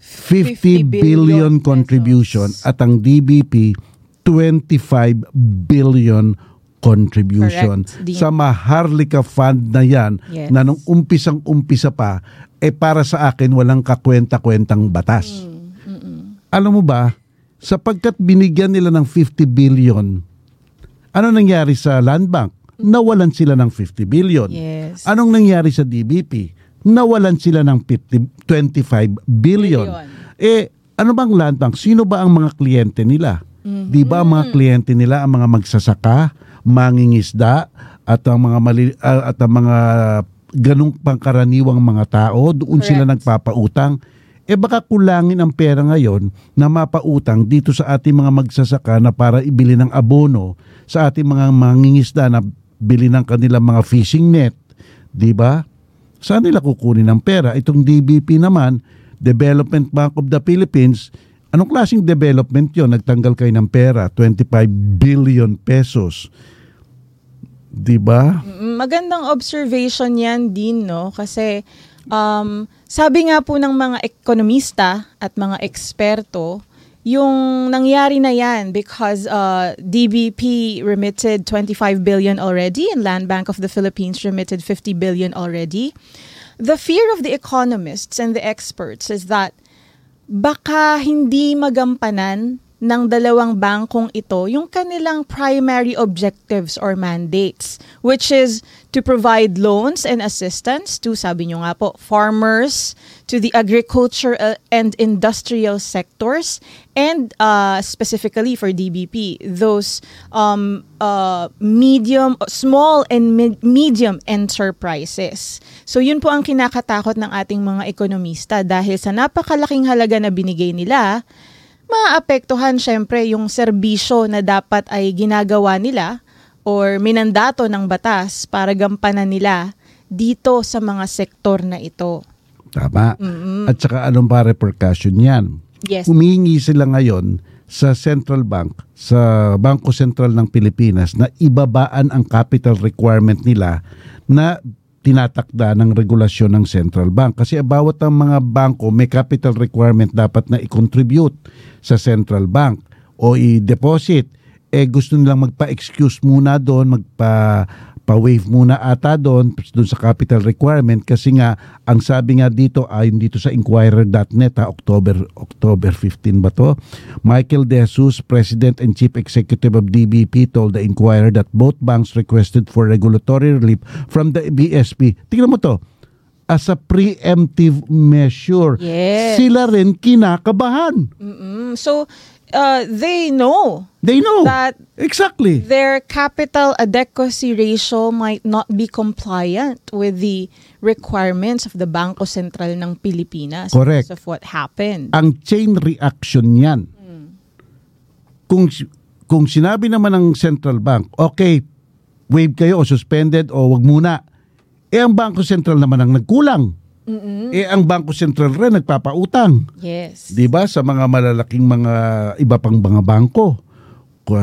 50 50 billion billion contribution pesos. at ang DBP 25 billion contribution Correct, sa Maharlika Fund na yan Yes. na nung umpisang umpisa pa eh para sa akin walang kakwenta-kwentang batas. Mm, Alam mo ba, sapagkat binigyan nila ng 50 billion, ano nangyari sa Land Bank? Nawalan sila ng 50 billion. Yes. Anong nangyari sa DBP? Nawalan sila ng 50, 25 billion. Billion. Eh, ano bang Land Bank? Sino ba ang mga kliyente nila? Mm-hmm. Di ba ang mga kliyente nila ang mga magsasaka, mangingisda, at ang mga mali, ah, at ang mga ganong pangkaraniwang mga tao, doon sila Correct. nagpapautang. Eh baka kulangin ang pera ngayon na mapautang dito sa ating mga magsasaka na para ibili ng abono sa ating mga mangingisda na bili ng kanilang mga fishing net. Di ba? Saan nila kukunin ang pera? Itong DBP naman, Development Bank of the Philippines, anong klaseng development yon? Nagtanggal kayo ng pera, 25 billion pesos. Di ba? Mm, Magandang observation yan din, no? Kasi um, sabi nga po ng mga ekonomista at mga eksperto, yung nangyari na yan because uh, DBP remitted 25 billion already and Land Bank of the Philippines remitted 50 billion already. The fear of the economists and the experts is that baka hindi magampanan ng dalawang bangkong ito yung kanilang primary objectives or mandates, which is to provide loans and assistance to, sabi nyo nga po, farmers, to the agriculture uh, and industrial sectors, and uh, specifically for DBP, those um, uh, medium, small and mid- medium enterprises. So yun po ang kinakatakot ng ating mga ekonomista dahil sa napakalaking halaga na binigay nila, maapektuhan syempre yung serbisyo na dapat ay ginagawa nila or minandato ng batas para gampanan nila dito sa mga sektor na ito. Tama. At saka anong ba repercussion yan? Yes. Humingi sila ngayon sa Central Bank, sa Bangko Sentral ng Pilipinas na ibabaan ang capital requirement nila na tinatakda ng regulasyon ng Central Bank. Kasi bawat ang mga bangko may capital requirement dapat na i-contribute sa Central Bank o i-deposit. Eh gusto nilang magpa-excuse muna doon, magpa pa-waive muna ata doon doon sa capital requirement kasi nga ang sabi nga dito ayon dito sa inquirer.net ha, October October 15 ba to? Michael De Jesus President and Chief Executive of DBP told the Inquirer that both banks requested for regulatory relief from the BSP tingnan mo to as a preemptive measure Yes. sila rin kinakabahan Mm, So uh, they know they know That- exactly their capital adequacy ratio might not be compliant with the requirements of the Bangko Sentral ng Pilipinas Correct. because of what happened. ang chain reaction yan. Kung kung sinabi naman ng central bank, okay, waive kayo o suspended o wag muna. Eh ang Bangko Sentral naman ang nagkulang. Eh ang Bangko Sentral rin nagpapautang. Yes. 'Di ba sa mga malalaking mga iba pang mga bangko.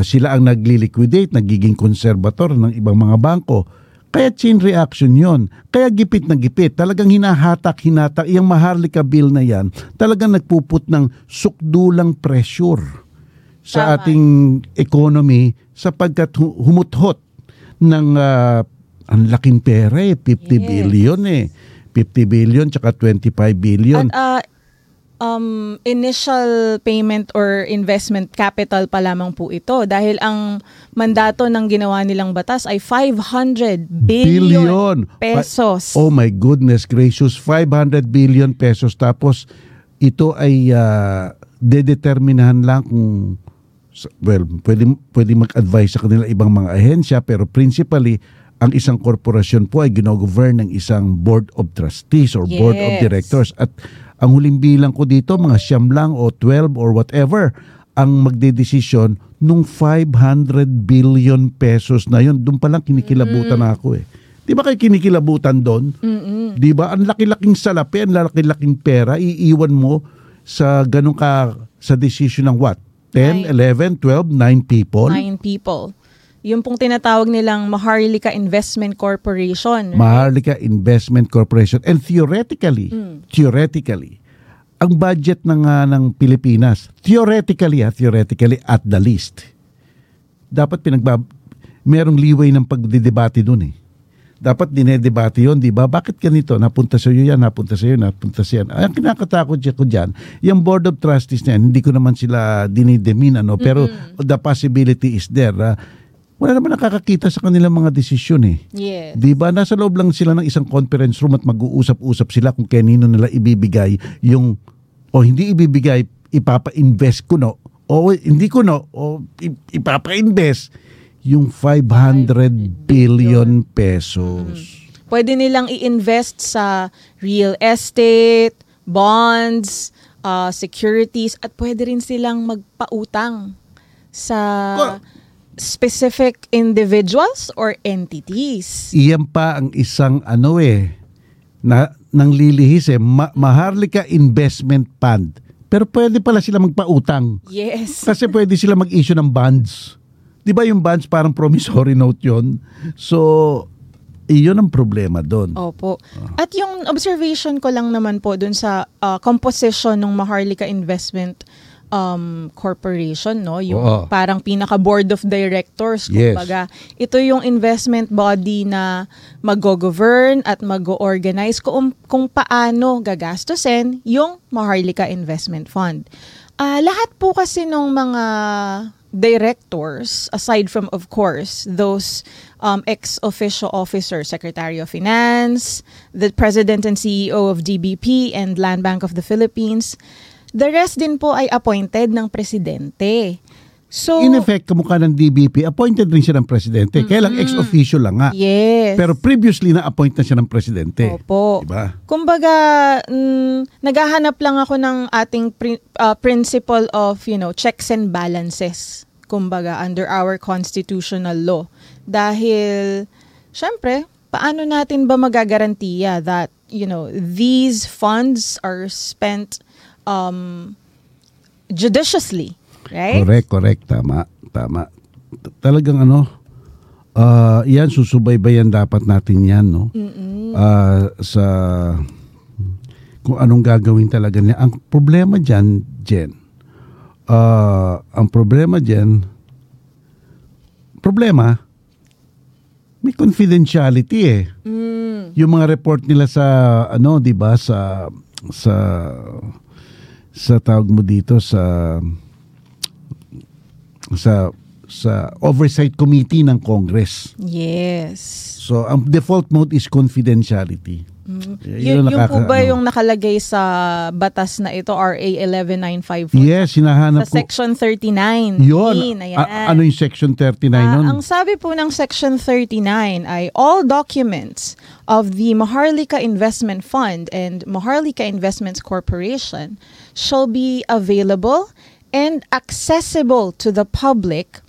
Sila ang nagli-liquidate, nagiging konserbator ng ibang mga bangko. Kaya chain reaction yon. Kaya gipit na gipit. Talagang hinahatak, hinatak. Yung Maharlika bill na yan, talagang nagpuput ng sukdulang pressure sa Tama. ating economy sapagkat hu- humuthot ng ah, ang laking pera eh, 50 Yes. billion eh. 50 billion tsaka 25 billion. At uh, um, initial payment or investment capital pa lamang po ito dahil ang mandato ng ginawa nilang batas ay 500 billion, Billion. pesos. Oh my goodness gracious, 500 billion pesos tapos ito ay ah, dedeterminahan lang kung well, pwede, pwede mag-advise sa kanila ibang mga ahensya pero principally ang isang korporasyon po ay ginogovern ng isang board of trustees or board of Yes. directors at ang huling bilang ko dito mga siyam lang o 12 or whatever ang magdedesisyon nung 500 billion pesos na yun. Doon pa lang kinikilabutan na ako eh. Di ba kayo kinikilabutan doon? Di ba? Ang laki-laking salapi, ang laki-laking pera, iiwan mo sa ganun ka, sa decision ng what? 10, Nine. 11, 12, 9 people? Nine people. Yung pong tinatawag nilang Maharlika Investment Corporation. right? Maharlika Investment Corporation. And theoretically, theoretically, ang budget ng, ah, ng Pilipinas, theoretically, ha, theoretically, at the least, dapat pinagbab merong leeway ng pagdidebate dun eh. Dapat dinedebate yun, di ba? Bakit ganito? Napunta sa iyo yan, napunta sa iyo, napunta sa yan. Ang kinakatakot ko dyan, yung board of trustees na yan, hindi ko naman sila dinidemin, ano, pero the possibility is there. ah. Wala naman nakakakita sa kanilang mga desisyon eh. Yes. Di ba? Nasa loob lang sila ng isang conference room at mag-uusap-usap sila kung kanino nila ibibigay yung o hindi ibibigay, ipapa-invest ko no o hindi ko no o ipapa-invest yung 500 billion pesos. Pwede nilang i-invest sa real estate, bonds, uh, securities, at pwede rin silang magpautang sa specific individuals or entities. Iyan pa ang isang ano eh na nang lilihis eh Ma- Maharlika Investment Fund. Pero pwede pala sila magpautang. Yes. Kasi pwede sila mag-issue ng bonds. 'Di ba yung bonds parang promissory note 'yon? So iyon ang problema doon. Opo. At yung observation ko lang naman po dun sa uh, composition ng Maharlika Investment um, Corporation, no? Yung Oo. parang pinaka board of directors, Yes. kumbaga. Ito yung investment body na mag-govern at mag-organize kung, kung paano gagastusin yung Maharlika Investment Fund. Ah, lahat po kasi ng mga directors, aside from, of course, those um, ex-officio officers, Secretary of Finance, the President and CEO of DBP and Land Bank of the Philippines, the rest din po ay appointed ng presidente. So, In effect, kamukha ng DBP, appointed rin siya ng presidente. Kaya lang ex-officio lang nga. yes. Pero previously na-appoint na siya ng presidente. Opo. Diba? Kumbaga, mm, naghahanap lang ako ng ating pri- uh, principle of, you know, checks and balances. Kumbaga, under our constitutional law. Dahil, syempre, paano natin ba magagarantiya that, you know, these funds are spent um, judiciously, right? Correct, correct. Tama, tama. Talagang ano, ah, yan, susubaybayan dapat natin yan, no? Ah, sa kung anong gagawin talaga niya. Ang problema dyan, Jen, ah, ang problema dyan, problema, may confidentiality eh. Yung mga report nila sa ano, 'di ba, sa sa sa tawag mo dito sa sa sa oversight committee ng Congress. Yes. So ang default mode is confidentiality. Eh, Yun, ang yung po nakaka- ba ano. yung nakalagay sa batas na ito, RA 11954? Yes, hinahanap Sa ko. Section 39. Yun. Yun, ayan. A- ano yung section 39 Ah, nun? ang sabi po ng Section 39 ay all documents of the Maharlika Investment Fund and Maharlika Investments Corporation shall be available and accessible to the public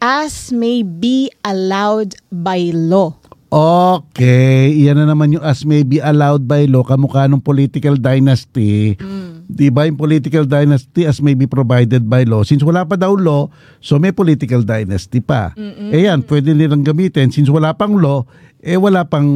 as may be allowed by law. Okay, yan na naman yung as may be allowed by law, kamukha ng political dynasty. Di ba yung political dynasty as may be provided by law? Since wala pa daw law, so may political dynasty pa. Eh yan, pwede nilang gamitin. Since wala pang law, eh wala pang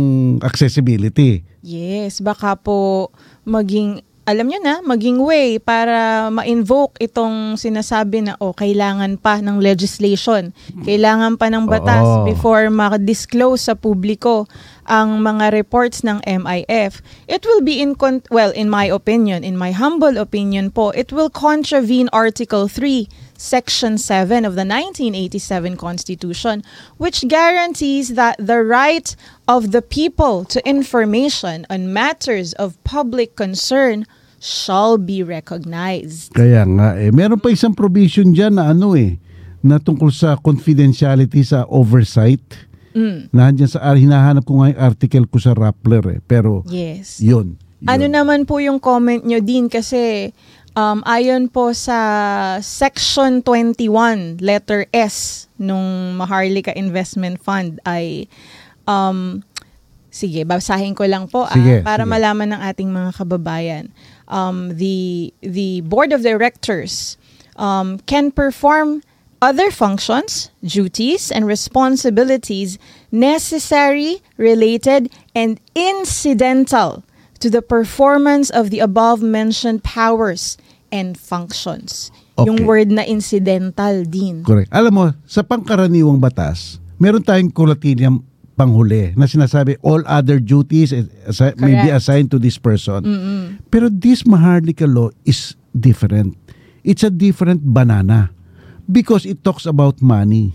accessibility. Yes, baka po maging alam nyo na, maging way para ma-invoke itong sinasabi na, oh, kailangan pa ng legislation. Kailangan pa ng batas Oo. before ma-disclose sa publiko ang mga reports ng MIF. It will be in, con- well, in my opinion, in my humble opinion po, it will contravene Article 3, Section 7 of the 1987 Constitution, which guarantees that the right of the people to information on matters of public concern shall be recognized. Kaya nga, eh, meron pa isang provision dyan na ano eh, na tungkol sa confidentiality sa oversight. Nandiyan sa, ah, hinahanap ko nga yung article ko sa Rappler eh. Pero, Yes. yun. yun. Ano naman po yung comment nyo din kasi um, ayon po sa Section 21, letter S nung Maharlika Investment Fund ay um, sige, basahin ko lang po ah, Sige, para sige. malaman ng ating mga kababayan. Um, the the board of directors um, can perform other functions, duties, and responsibilities necessary, related, and incidental to the performance of the above mentioned powers and functions. Yung Okay. word na incidental din. Correct. Alam mo, sa pangkaraniwang batas, meron tayong kulatinyang panghuli na sinasabi all other duties assi- may be assigned to this person. Pero this Maharlika law is different. It's a different banana because it talks about money.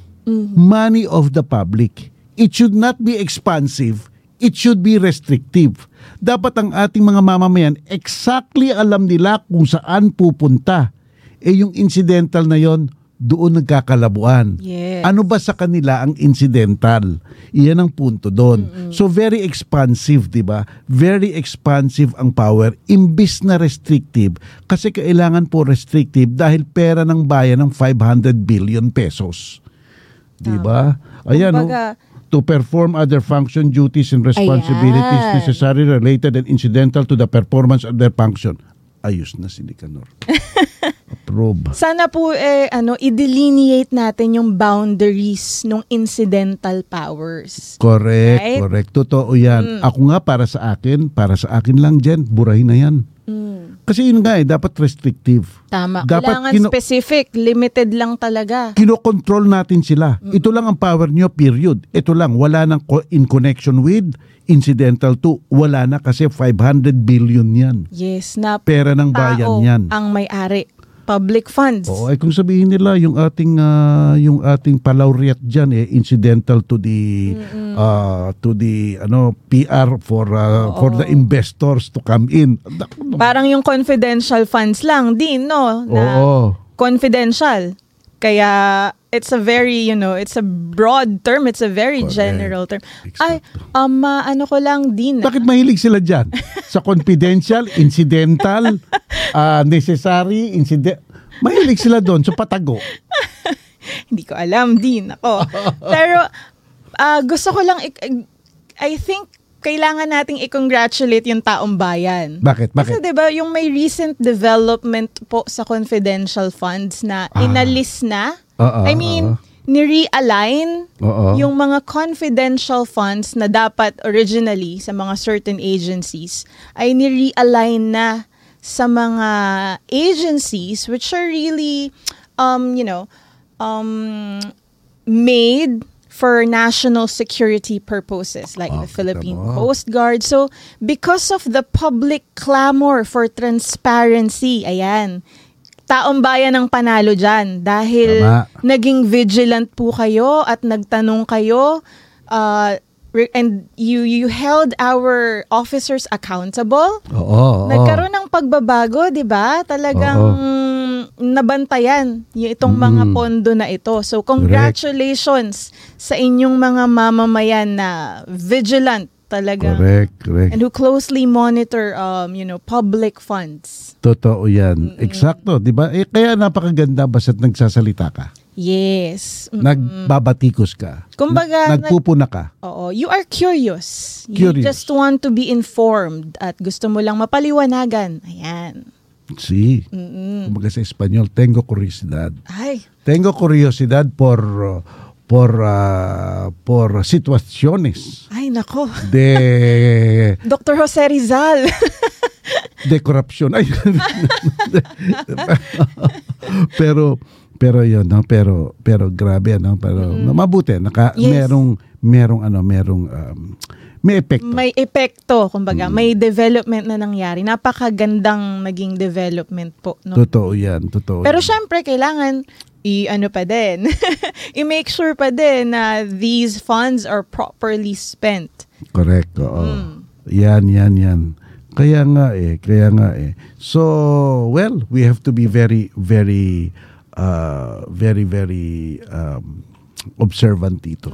Money of the public. It should not be expansive. It should be restrictive. Dapat ang ating mga mamamayan exactly alam nila kung saan pupunta. Eh yung incidental na yon doon nagkakalabuan. Yes. Ano ba sa kanila ang incidental? Iyan ang punto doon. So very expansive, 'di ba? Very expansive ang power imbis na restrictive kasi kailangan po restrictive dahil pera ng bayan ng 500 billion pesos. 'Di ba? Ayan oh. To perform other function, duties, and responsibilities Ayan. necessary, related, and incidental to the performance of their function. Ayos na si Nicanor. Approve. Sana po eh ano i-delineate natin yung boundaries ng incidental powers. Correct, Right? correct. Totoo yan. Ako nga para sa akin, para sa akin lang dyan, burahin na yan. Kasi yun nga eh, dapat restrictive. Tama. Dapat Kailangan kino- specific, limited lang talaga. Kinokontrol natin sila. Ito lang ang power nyo, period. Ito lang, wala nang co- in connection with, incidental to, wala na kasi 500 billion yan. Yes, na Pera ng bayan yan. ang may-ari. Public funds. Oo, ay kung sabihin nila yung ating ah, yung ating palaureate diyan eh incidental to the ah, to the ano PR for ah, for the investors to come in. Parang yung confidential funds lang din, no? Na Oo. confidential. Kaya it's a very, you know, it's a broad term, it's a very Correct. general term. Exacto. Ay, um, ah, ano ko lang din. Bakit mahilig sila diyan? Sa confidential, incidental, ah, necessary, incident. Mahilig sila doon sa patago. Hindi ko alam din ako. Pero ah, gusto ko lang, i- I think kailangan nating i-congratulate yung taong bayan. Bakit? Kasi Bakit? 'di ba yung may recent development po sa confidential funds na Ah. inalis na. Oo, I mean, oo. ni-realign Oo. yung mga confidential funds na dapat originally sa mga certain agencies ay ni-realign na sa mga agencies which are really um you know um made for national security purposes like Ah, the Philippine. Coast Guard. So because of the public clamor for transparency, ayan, taong bayan ang panalo dyan dahil Tama. naging vigilant po kayo at nagtanong kayo uh, and you you held our officers accountable. Oo. oo. Nagkaroon ng pagbabago, 'di ba? Talagang nabantayan yung itong mga Mm. pondo na ito. So congratulations sa inyong mga mamamayan na vigilant talaga Correct, correct. and who closely monitor um you know public funds. Totoo yan. Eksakto, di ba? Eh, kaya napakaganda basta't nagsasalita ka. Yes. Mm. Nagbabatikos ka. Kumbaga, na- nagpupuna ka. Oo, you are curious. You Curious. just want to be informed at gusto mo lang mapaliwanagan. Ayan. Si. Kumbaga sa Espanyol, tengo curiosidad. Ay, Tengo curiosidad por por uh, por situaciones ay nako. de Dr. Jose Rizal. de corruption. Ay. pero pero yun, no? pero pero grabe no, pero mabuti naka Yes. merong merong ano, merong um, may epekto. may epekto, kumbaga, Mm. may development na nangyari. Napakagandang naging development po. No? Totoo yan, totoo. Pero yan. syempre, kailangan i-ano pa din. I-make sure pa din na these funds are properly spent. Correct, oo. Mm. Yan, yan, yan. Kaya nga eh, kaya nga eh. So, well, we have to be very, very, uh, very, very um, observant dito.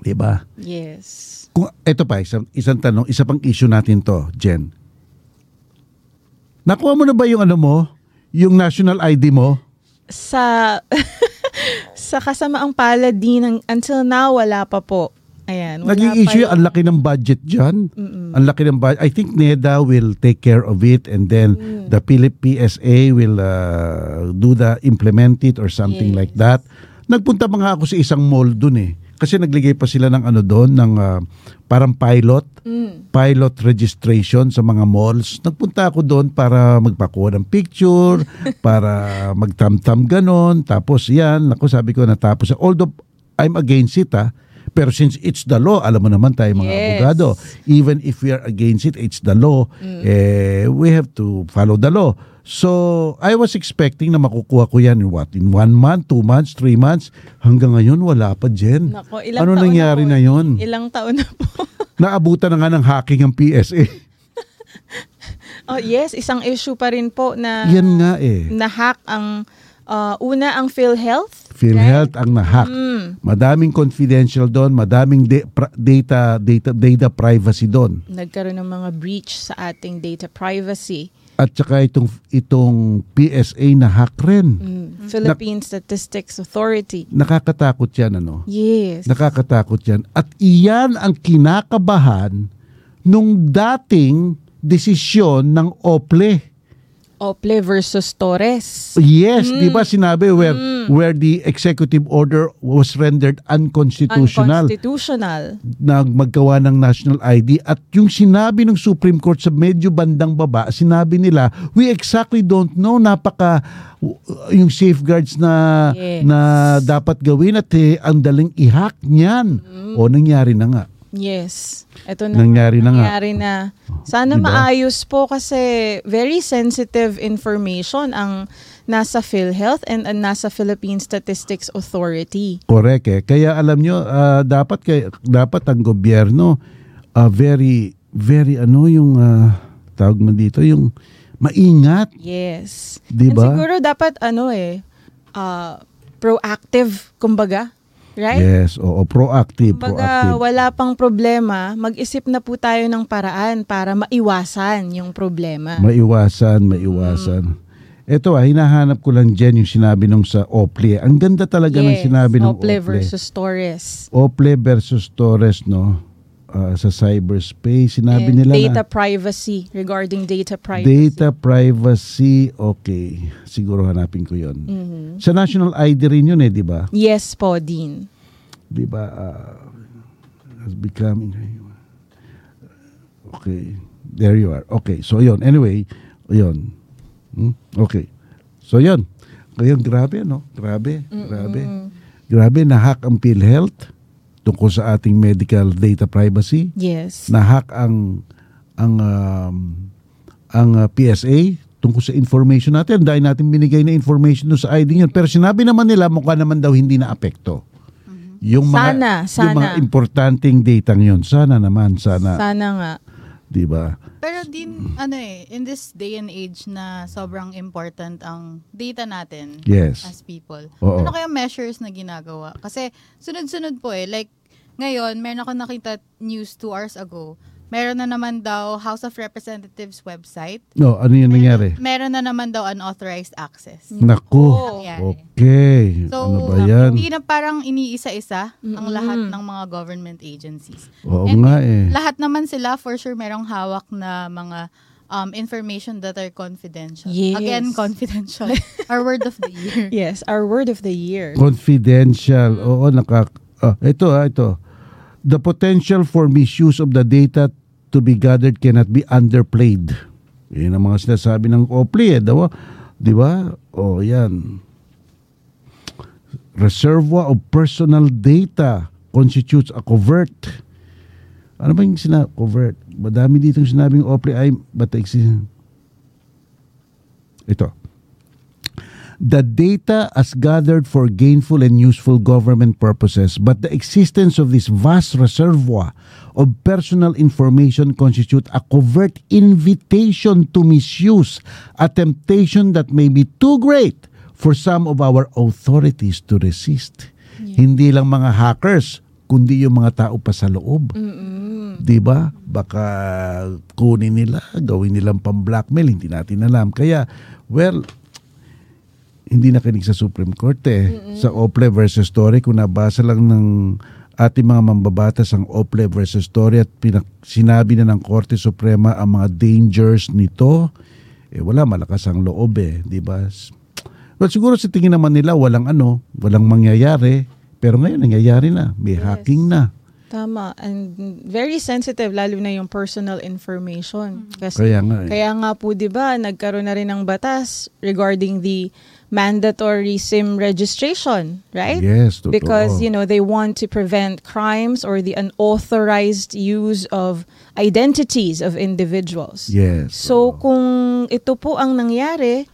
Diba? Yes. Kung, ito pa, isang, isang tanong, isa pang issue natin to, Jen. Nakuha mo na ba yung ano mo? Yung national ID mo? Sa sa kasamaang palad din, ng- until now, wala pa po. Ayan. wala Naging issue, yung- ang laki ng budget dyan. Ang laki ng budget. I think NEDA will take care of it and then Mm. the Philip PSA will uh, do the, implement it or something Yes. like that. Nagpunta pa nga ako sa isang mall dun eh. Kasi nagligay pa sila ng ano doon, ng uh, parang pilot, Mm. pilot registration sa mga malls. Nagpunta ako doon para magpakuha ng picture, para magtamtam ganon. Tapos yan, ako sabi ko natapos. Although I'm against it ah, pero since it's the law, alam mo naman tayo mga Yes. abogado, even if we are against it, it's the law, eh, we have to follow the law. So, I was expecting na makukuha ko yan in what? In one month, two months, three months? Hanggang ngayon, wala pa, Jen. Nako, ilang ano taon nangyari na, na, yun? Ilang taon na po. Naabutan na nga ng hacking ang PSA. oh, yes, isang issue pa rin po na Yan nga eh. na-hack ang uh, una ang PhilHealth. PhilHealth ang nahack. Mm. Madaming confidential doon, madaming de- pra- data, data, data privacy doon. Nagkaroon ng mga breach sa ating data privacy. At saka itong, itong PSA na hack rin. Mm. Philippine Statistics Authority. Nakakatakot yan, ano? Yes. Nakakatakot yan. At iyan ang kinakabahan nung dating desisyon ng OPLE. Ople versus Torres. Yes, Mm. 'di ba sinabi where where the executive order was rendered unconstitutional Unconstitutional. na maggawa ng national ID at yung sinabi ng Supreme Court sa medyo bandang baba, sinabi nila, we exactly don't know napaka yung safeguards na Yes. na dapat gawin at eh, ang daling i-hack niyan. O nangyari na nga. Yes. Ito na. Nangyari na nga. Nangyari na. Sana Diba? maayos po kasi very sensitive information ang nasa PhilHealth and ang nasa Philippine Statistics Authority. Correct eh. Kaya alam nyo, ah, dapat kay dapat ang gobyerno ah, very very ano yung ah, tawag mo dito yung maingat, Yes. Di And siguro dapat ano eh, uh, proactive, kumbaga. Right? Yes, oo, proactive, Kumbaga, proactive. wala pang problema, mag-isip na po tayo ng paraan para maiwasan yung problema. Maiwasan, maiwasan. Ito ah, hinahanap ko lang dyan yung sinabi nung sa Ople. Ang ganda talaga ng sinabi ng Ople Ople. versus Torres. Ople versus Torres, no? Ah, sa cyberspace, sinabi And nila data na privacy, regarding data privacy. data privacy, okay. Siguro hanapin ko yon. Mhm. Sa national ID rin yun eh, di ba? Yes po, Dean. Di ba? ah, has become... Okay. There you are. Okay. So, yon Anyway, yon Hmm? Okay. So, yon Ngayon, grabe, no? Grabe. Grabe. Grabe, na-hack ang PhilHealth tungkol sa ating medical data privacy. Yes. Na-hack ang ang um, ang uh, PSA tungkol sa information natin. Dahil natin binigay na information sa ID yun. Pero sinabi naman nila, mukha naman daw hindi na apekto. Yung mga, Sana, Yung mga sana. importanteng data yun. Sana naman, sana. Sana nga. di ba? Pero din, ano eh, in this day and age na sobrang important ang data natin Yes. as people. Oo. Ano kaya measures na ginagawa? Kasi sunod-sunod po eh. Like, ngayon, meron ako nakita news two hours ago. Meron na naman daw House of Representatives website. No, ano yung nangyari? Meron na naman daw unauthorized access. Naku. Nangyari. Okay. So, ano ba yan? hindi na parang iniisa-isa ang lahat ng mga government agencies. Oo And nga eh. Lahat naman sila, for sure, merong hawak na mga um, information that are confidential. Yes. Again, confidential. Our word of the year. Yes, our word of the year. Confidential. Oo, nakak... Ah, ito ah, ito. The potential for misuse of the data to be gathered cannot be underplayed. Yan ang mga sinasabi ng OPLE eh, daw. Di ba? O, yan. Reservoir of personal data constitutes a covert. Ano ba yung sina covert? Madami dito sinabing OPLE ay but. Ito. The data as gathered for gainful and useful government purposes, but the existence of this vast reservoir of personal information constitute a covert invitation to misuse, a temptation that may be too great for some of our authorities to resist. Hindi lang mga hackers, kundi yung mga tao pa sa loob. 'Di ba? Baka kunin nila, gawin nilang pang-blackmail, hindi natin alam. Kaya, well, hindi nakinig sa Supreme Court eh. Sa Ople versus Torre, kung nabasa lang ng ating mga mambabatas ang Ople versus Story at pinak- sinabi na ng Korte Suprema ang mga dangers nito. Eh wala, malakas ang loob eh, di ba? Well, siguro sa tingin naman nila walang ano, walang mangyayari. Pero ngayon nangyayari na, may Yes. hacking na. Tama. And very sensitive, lalo na yung personal information. Kasi Kaya nga eh. Kaya nga po 'di ba, nagkaroon na rin ng batas regarding the mandatory SIM registration, right? Yes, totoo. Because you know, they want to prevent crimes or the unauthorized use of identities of individuals. Yes. So oo. kung ito po ang nangyari,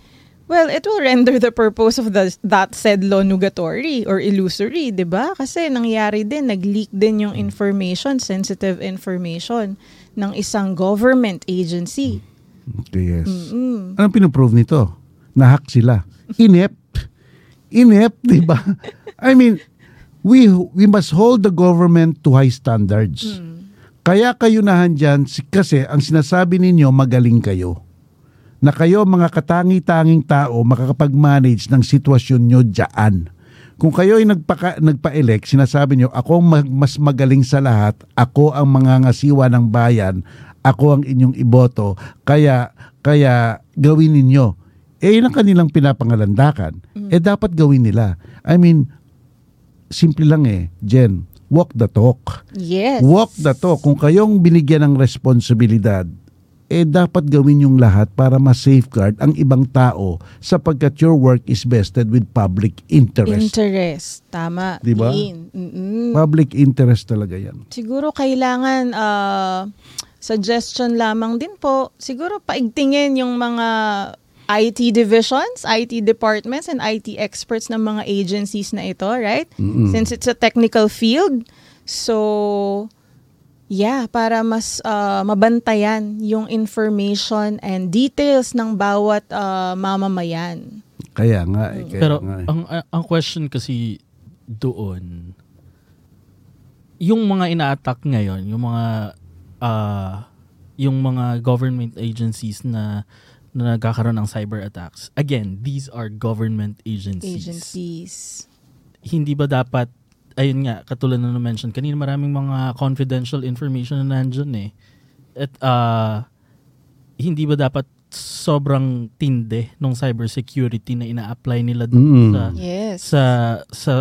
well, it will render the purpose of the, that said law nugatory or illusory, 'di ba? Kasi nangyari din, nag-leak din yung information, sensitive information ng isang government agency. Okay, yes. Mm. Anong pinoprove nito? Nahack sila. Inept. Inept, di ba? I mean, we we must hold the government to high standards. Kaya kayo nahan dyan, si- kasi ang sinasabi ninyo, magaling kayo. Na kayo mga katangi-tanging tao makakapag-manage ng sitwasyon nyo dyan. Kung kayo ay nagpaka, nagpa-elect, sinasabi nyo, ako mag- mas magaling sa lahat, ako ang mangangasiwa ng bayan, ako ang inyong iboto, kaya, kaya gawin ninyo. Eh, yun ang kanilang pinapangalandakan. Eh, dapat gawin nila. I mean, simple lang eh, Jen, walk the talk. Yes. Walk the talk. Kung kayong binigyan ng responsibilidad, eh dapat gawin yung lahat para ma-safeguard ang ibang tao sapagkat your work is vested with public interest. Interest. Tama. Di ba? Dean. Mm-mm. public interest talaga yan. Siguro kailangan uh, suggestion lamang din po. Siguro paigtingin yung mga IT divisions, IT departments, and IT experts ng mga agencies na ito, right? Mm-mm. Since it's a technical field. So, yeah, para mas uh, mabantayan yung information and details ng bawat uh, mamamayan. Kaya nga eh. Kaya Pero nga eh. ang ang question kasi doon yung mga ina-attack ngayon, yung mga ah, yung mga government agencies na na nagkakaroon ng cyber attacks. Again, these are government agencies. Agencies. Hindi ba dapat ayun nga, katulad na na-mention kanina, maraming mga confidential information na nandyan eh. At ah, hindi ba dapat sobrang tinde ng cybersecurity na ina-apply nila dun Mm. sa Yes. sa sa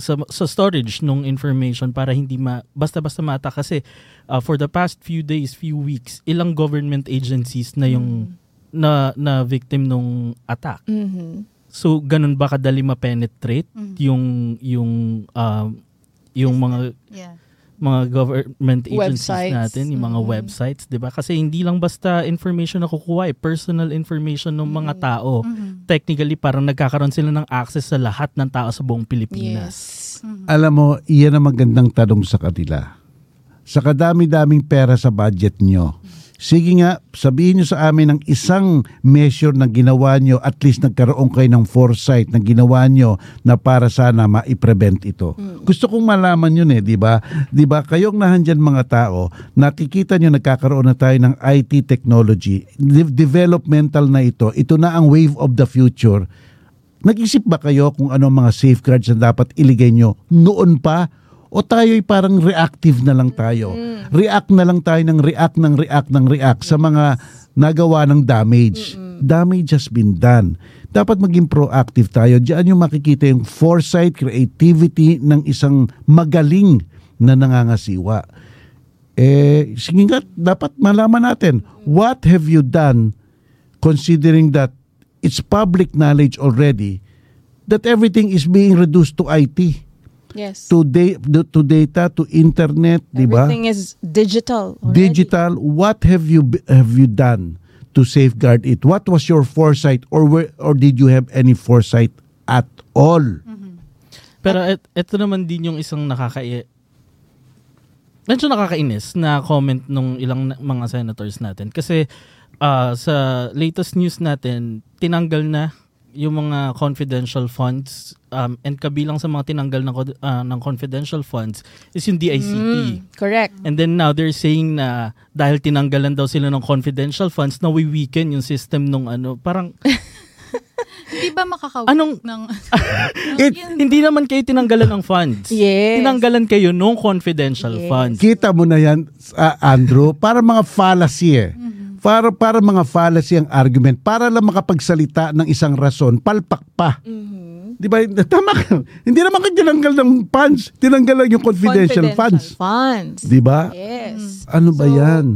sa sa storage ng information para hindi ma basta-basta mata kasi uh, for the past few days, few weeks, ilang government agencies na yung na na victim nung attack. Mhm. So ganun ba kadali ma-penetrate Mhm. yung yung um, yung mga Yeah. mga government agencies Websites. natin, yung mga Mhm. websites, 'di ba? Kasi hindi lang basta information na kukuha, eh, personal information ng mga tao. Mhm. Technically parang nagkakaroon sila ng access sa lahat ng tao sa buong Pilipinas. Yes. Mhm. Alam mo, iyan ang magandang tanong sa kanila. Sa kadami-daming pera sa budget nyo, sige nga, sabihin nyo sa amin ng isang measure na ginawa nyo, at least nagkaroon kayo ng foresight na ginawa nyo na para sana ma-prevent ito. Gusto kong malaman yun eh, di ba? Di ba, kayong nahandyan mga tao, nakikita nyo nagkakaroon na tayo ng IT technology, de- developmental na ito, ito na ang wave of the future. Nag-isip ba kayo kung ano mga safeguards na dapat iligay nyo noon pa? O tayo'y parang reactive na lang tayo? React na lang tayo ng react ng react ng react sa mga nagawa ng damage. Damage has been done. Dapat maging proactive tayo. Diyan yung makikita yung foresight, creativity ng isang magaling na nangangasiwa. Eh, sige nga, dapat malaman natin, what have you done considering that it's public knowledge already that everything is being reduced to IT, Yes. to, da- to data, to internet, di ba? Everything is digital. already. Digital, what have you b- have you done to safeguard it? What was your foresight or were, or did you have any foresight at all? Pero et, ito naman din yung isang nakaka medyo nakakainis na comment nung ilang na- mga senators natin kasi ah, sa latest news natin tinanggal na yung mga confidential funds um, and kabilang sa mga tinanggal ng, co- ah, ng confidential funds is yung DICT. Mm, correct. And then now they're saying na dahil tinanggalan daw sila ng confidential funds na we weaken yung system nung ano parang Hindi ba makakawin Anong- ng... It-. Hindi naman kayo tinanggalan ng funds. Yes. Tinanggalan kayo nung confidential Yes. funds. Kita mo na yan, ah, Andrew, para mga fallacy eh. Para, para mga fallacy ang argument. Para lang makapagsalita ng isang rason, palpak pa. Di ba? Tama ka. Hindi naman kayo tinanggal ng funds. Tinanggal lang yung confidential, funds. funds. Di ba? Yes. Ano ba So, yan?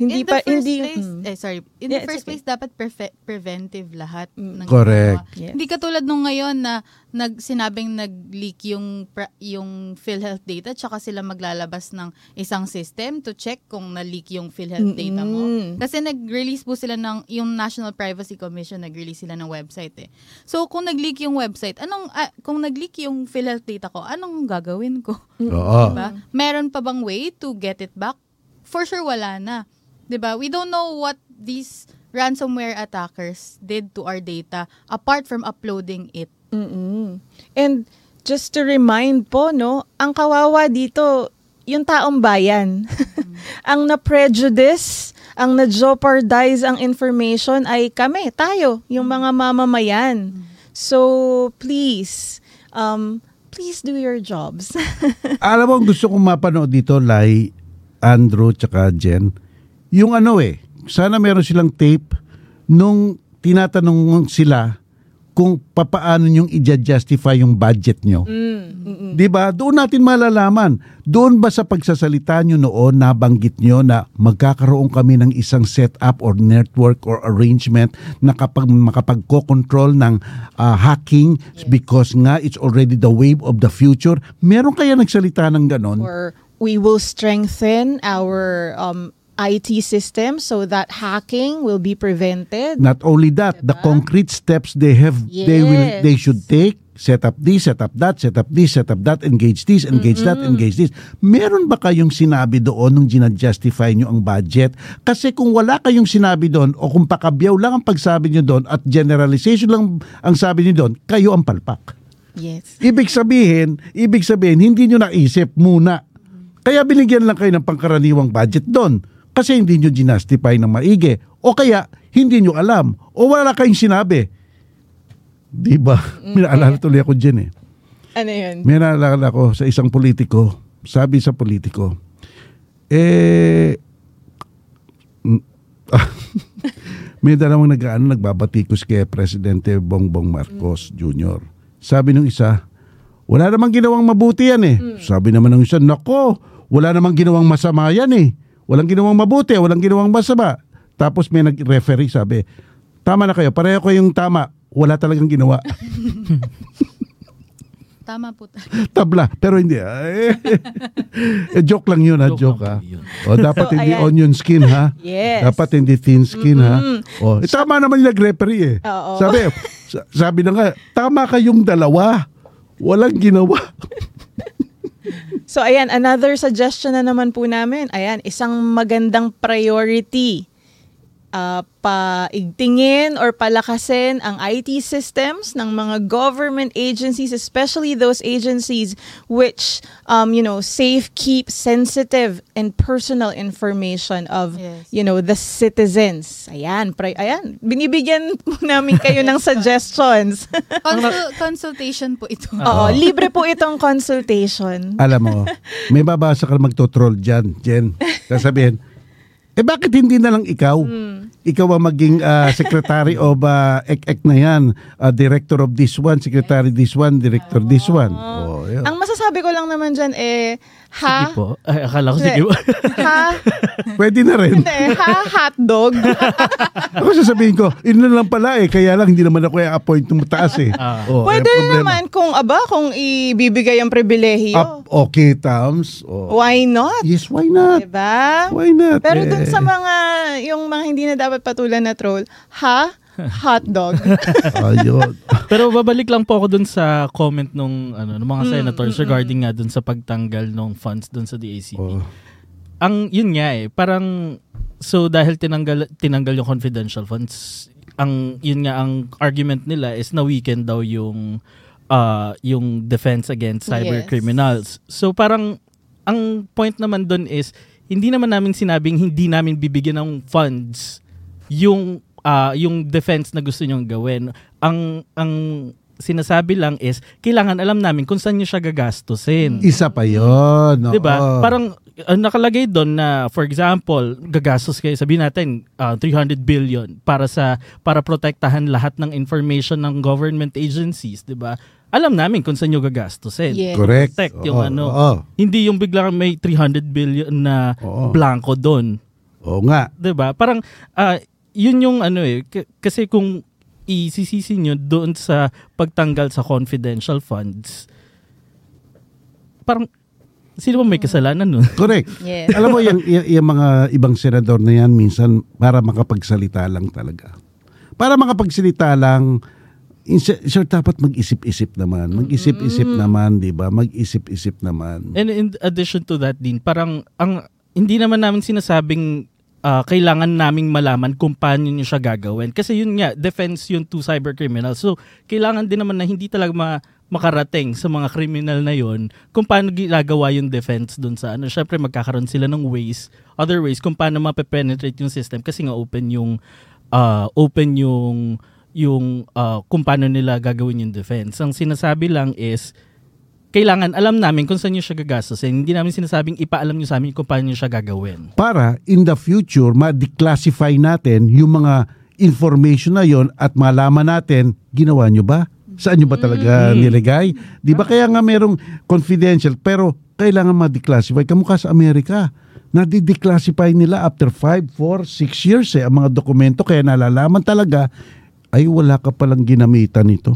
Hindi in the pa, first hindi, place, mm. eh sorry, in Yeah, the first okay. place dapat perfe- preventive lahat ng Correct. Yes. Hindi katulad nung ngayon na nag sinabing nag-leak yung pra- yung PhilHealth data tsaka sila maglalabas ng isang system to check kung na-leak yung PhilHealth data mo. Kasi nag-release po sila ng yung National Privacy Commission nag-release sila ng website eh. So kung nag-leak yung website, anong ah, kung nag-leak yung PhilHealth data ko, anong gagawin ko? Oo. Diba? Meron pa bang way to get it back? For sure, wala na. 'Di ba? We don't know what these ransomware attackers did to our data apart from uploading it. Mm-mm. And just to remind po, no, ang kawawa dito, yung taong bayan. ang na-prejudice, ang na-jeopardize ang information ay kami, tayo, yung mga mamamayan. So, please, um, please do your jobs. Alam mo, gusto kong mapanood dito, Lai, Andrew, tsaka Jen, yung ano eh, sana meron silang tape nung tinatanong sila kung papaano yung i-justify yung budget nyo. Di ba? Doon natin malalaman. Doon ba sa pagsasalita nyo noon, nabanggit nyo na magkakaroon kami ng isang setup or network or arrangement na kapag makapagko-control ng ah, hacking because nga it's already the wave of the future. Meron kaya nagsalita ng ganon? or we will strengthen our um, IT system so that hacking will be prevented. Not only that, the concrete steps they have, they will, Yes. they should take. Set up this, set up that, set up this, set up that, engage this, engage that, engage this. Meron ba kayong sinabi doon nung ginajustify nyo ang budget? Kasi kung wala kayong sinabi doon o kung pakabyaw lang ang pagsabi nyo doon at generalization lang ang sabi nyo doon, kayo ang palpak. Yes. Ibig sabihin, ibig sabihin, hindi nyo naisip muna. Kaya binigyan lang kayo ng pangkaraniwang budget doon. Kasi hindi nyo ginastify ng maigi. O kaya, hindi nyo alam. O wala kayong sinabi. Di ba? May naalala tuloy ako dyan eh. Ano yun? May naalala ko sa isang politiko. Sabi sa politiko, eh, mm, may dalawang nag ano, nagbabatikos kay Presidente Bongbong Marcos Jr. Sabi nung isa, wala namang ginawang mabuti yan eh. Sabi naman ng isa, nako, wala namang ginawang masama yan eh. Walang ginawang mabuti, walang ginawang masama. Tapos may nag-referee sabi, tama na kayo, pareho kayong tama. Wala talagang ginawa. Tama po. Tabla, pero hindi. Eh, joke lang yun ha, Joke joke, ha. yun. O, dapat So, hindi ayan. onion skin ha. Yes. Dapat hindi thin skin ha. O, eh, tama naman yung nag-referee eh. Oo. Sabi, sa- sabi na nga, tama kayong dalawa. Walang ginawa. So ayan, another suggestion na naman po namin. Ayan, isang magandang priority. Uh, paigtingin or palakasin ang IT systems ng mga government agencies, especially those agencies which, um, you know, safe keep sensitive and personal information of, Yes. you know, the citizens. Ayan, pri- ayan, binibigyan po namin kayo ng suggestions. Consul- consultation po ito. Oo, libre po itong consultation. Alam mo, may babasa ka magtotroll dyan, Jen. Sasabihin, eh bakit hindi na lang ikaw? Ikaw ang maging ah, secretary of uh, ek-ek na yan. Ah, director of this one, secretary this one, director this one. Oh, yun. Ang masasabi ko lang naman dyan eh, ha? Sige po. Ay, akala ko sige po. ha? Pwede na rin. Hindi, ha? Hotdog? Ako sasabihin ko, yun lang pala eh. Kaya lang hindi naman ako i-appoint ng mataas eh. Ah. Oh, Pwede problema. naman kung, aba, kung ibibigay ang pribilehiyo. Up, okay, Tams. Oh. Why not? Yes, why not? Diba? Why not? Pero dun Eh. sa mga, yung mga hindi na dapat patulan na troll, ha? Hotdog. Ayun. Pero babalik lang po ako dun sa comment nung ano ng Mm, mga senators regarding nga dun sa pagtanggal ng funds dun sa DACP. Oh. Ang yun nga eh, parang so dahil tinanggal tinanggal yung confidential funds, ang yun nga ang argument nila is na weekend daw yung uh, yung defense against cyber Yes. criminals. So parang ang point naman dun is hindi naman namin sinabing hindi namin bibigyan ng funds yung ah, yung defense na gusto nyong gawin. Ang ang sinasabi lang is kailangan alam namin kung saan nyo siya gagastusin. Isa pa yun. oo. 'Di ba? Parang uh, nakalagay doon na for example, gagastos kayo sabihin natin uh, 300 billion para sa para protektahan lahat ng information ng government agencies, 'di ba? Alam namin kung saan nyo gagastusin. Yes. Correct. Protect yung Oo, ano. oo. Hindi yung biglang may 300 billion na Oo. blanco doon. Oo nga. 'di ba? Parang ah, yun yung ano eh k- kasi kung isisisi nyo doon sa pagtanggal sa confidential funds parang sino ba may kasalanan nun? Correct. Yes. Alam mo, yung, yung, yung mga ibang senador na yan, minsan para makapagsalita lang talaga. Para makapagsalita lang, sir, dapat mag-isip-isip naman. Mag-isip-isip naman, di ba? Mag-isip-isip naman. And in addition to that din, parang ang hindi naman namin sinasabing ah, kailangan naming malaman kung paano nyo siya gagawin. Kasi yun nga, defense yun to cyber criminals. So, kailangan din naman na hindi talaga ma- makarating sa mga criminal na yun kung paano ginagawa yung defense dun sa ano. Siyempre, magkakaroon sila ng ways, other ways kung paano mape-penetrate yung system kasi nga open yung ah, open yung yung ah, kung paano nila gagawin yung defense. Ang sinasabi lang is kailangan alam namin kung saan nyo siya gagastusin. Hindi namin sinasabing ipaalam nyo sa amin kung paano nyo siya gagawin. Para in the future, ma-declassify natin yung mga information na yon at malaman natin, ginawa nyo ba? Saan nyo ba talaga nilagay? Di ba kaya nga merong confidential pero kailangan ma-declassify. Kamukha sa Amerika. Nadi-declassify nila after 5, 4, 6 years eh, ang mga dokumento kaya nalalaman talaga ay wala ka palang ginamitan nito.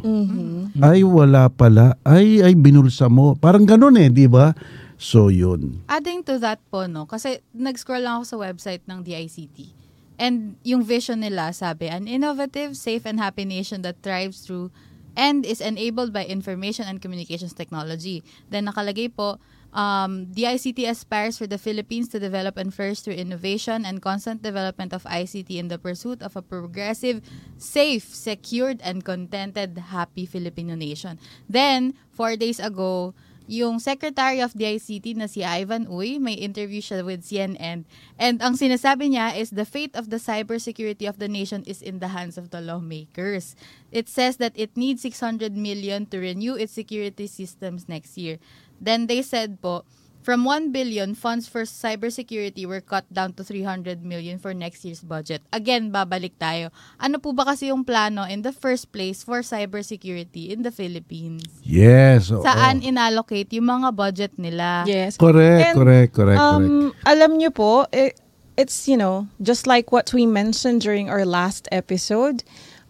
Ay wala pala. Ay ay binulsa mo. Parang ganun eh, di ba? So yun. Adding to that po, no, kasi nag-scroll lang ako sa website ng DICT. And yung vision nila, sabi, an innovative, safe, and happy nation that thrives through and is enabled by information and communications technology. Then nakalagay po, um, DICT aspires for the Philippines to develop and flourish through innovation and constant development of ICT in the pursuit of a progressive, safe, secured, and contented, happy Filipino nation. Then, four days ago, yung Secretary of DICT na si Ivan Uy, may interview siya with CNN. And ang sinasabi niya is the fate of the cybersecurity of the nation is in the hands of the lawmakers. It says that it needs 600 million to renew its security systems next year. Then they said po, from 1 billion, funds for cybersecurity were cut down to 300 million for next year's budget. Again, babalik tayo. Ano po ba kasi yung plano in the first place for cybersecurity in the Philippines? Yes. oo. Saan inallocate yung mga budget nila? Yes. Correct, And, correct, correct, correct. Um, alam nyo po, it, it's, you know, just like what we mentioned during our last episode,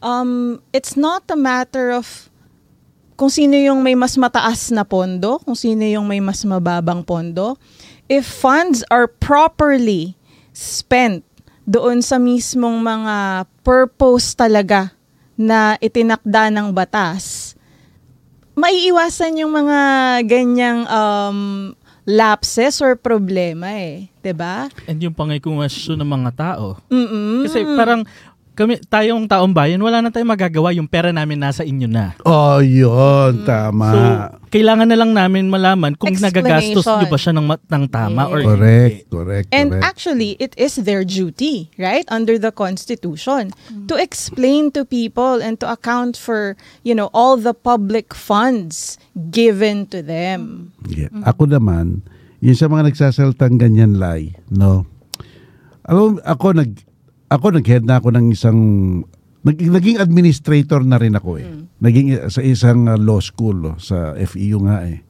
um, it's not a matter of kung sino yung may mas mataas na pondo, kung sino yung may mas mababang pondo. If funds are properly spent doon sa mismong mga purpose talaga na itinakda ng batas, maiiwasan yung mga ganyang um, lapses or problema eh. 'Di ba? And yung pangay ng mga tao. Mm-mm. Kasi parang kami, tayong taong bayan, wala na tayong magagawa. Yung pera namin nasa inyo na. Oh, yun. Tama. So, kailangan na lang namin malaman kung nagagastos nyo ba siya ng, ng tama or correct, hindi. correct, And correct. actually, it is their duty, right, under the Constitution, to explain to people and to account for, you know, all the public funds given to them. Yeah. Ako naman, yung sa mga nagsasaltang ganyan lie, no? Ako, ako nag ako nag-head na ako ng isang nag, naging administrator na rin ako eh. Naging sa isang uh, law school oh, sa FEU nga eh.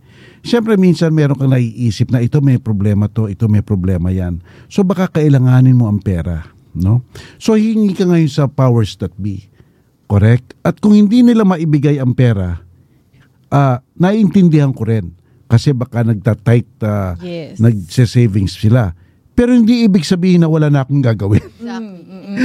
Siyempre minsan meron kang naiisip na ito may problema to, ito may problema yan. So baka kailanganin mo ang pera, no? So hingi ka ngayon sa powers that be. Correct? At kung hindi nila maibigay ang pera, ah naiintindihan ko rin. Kasi baka nagta-tight, ah, Yes. nagse-savings sila. Pero hindi ibig sabihin na wala na akong gagawin. Exactly.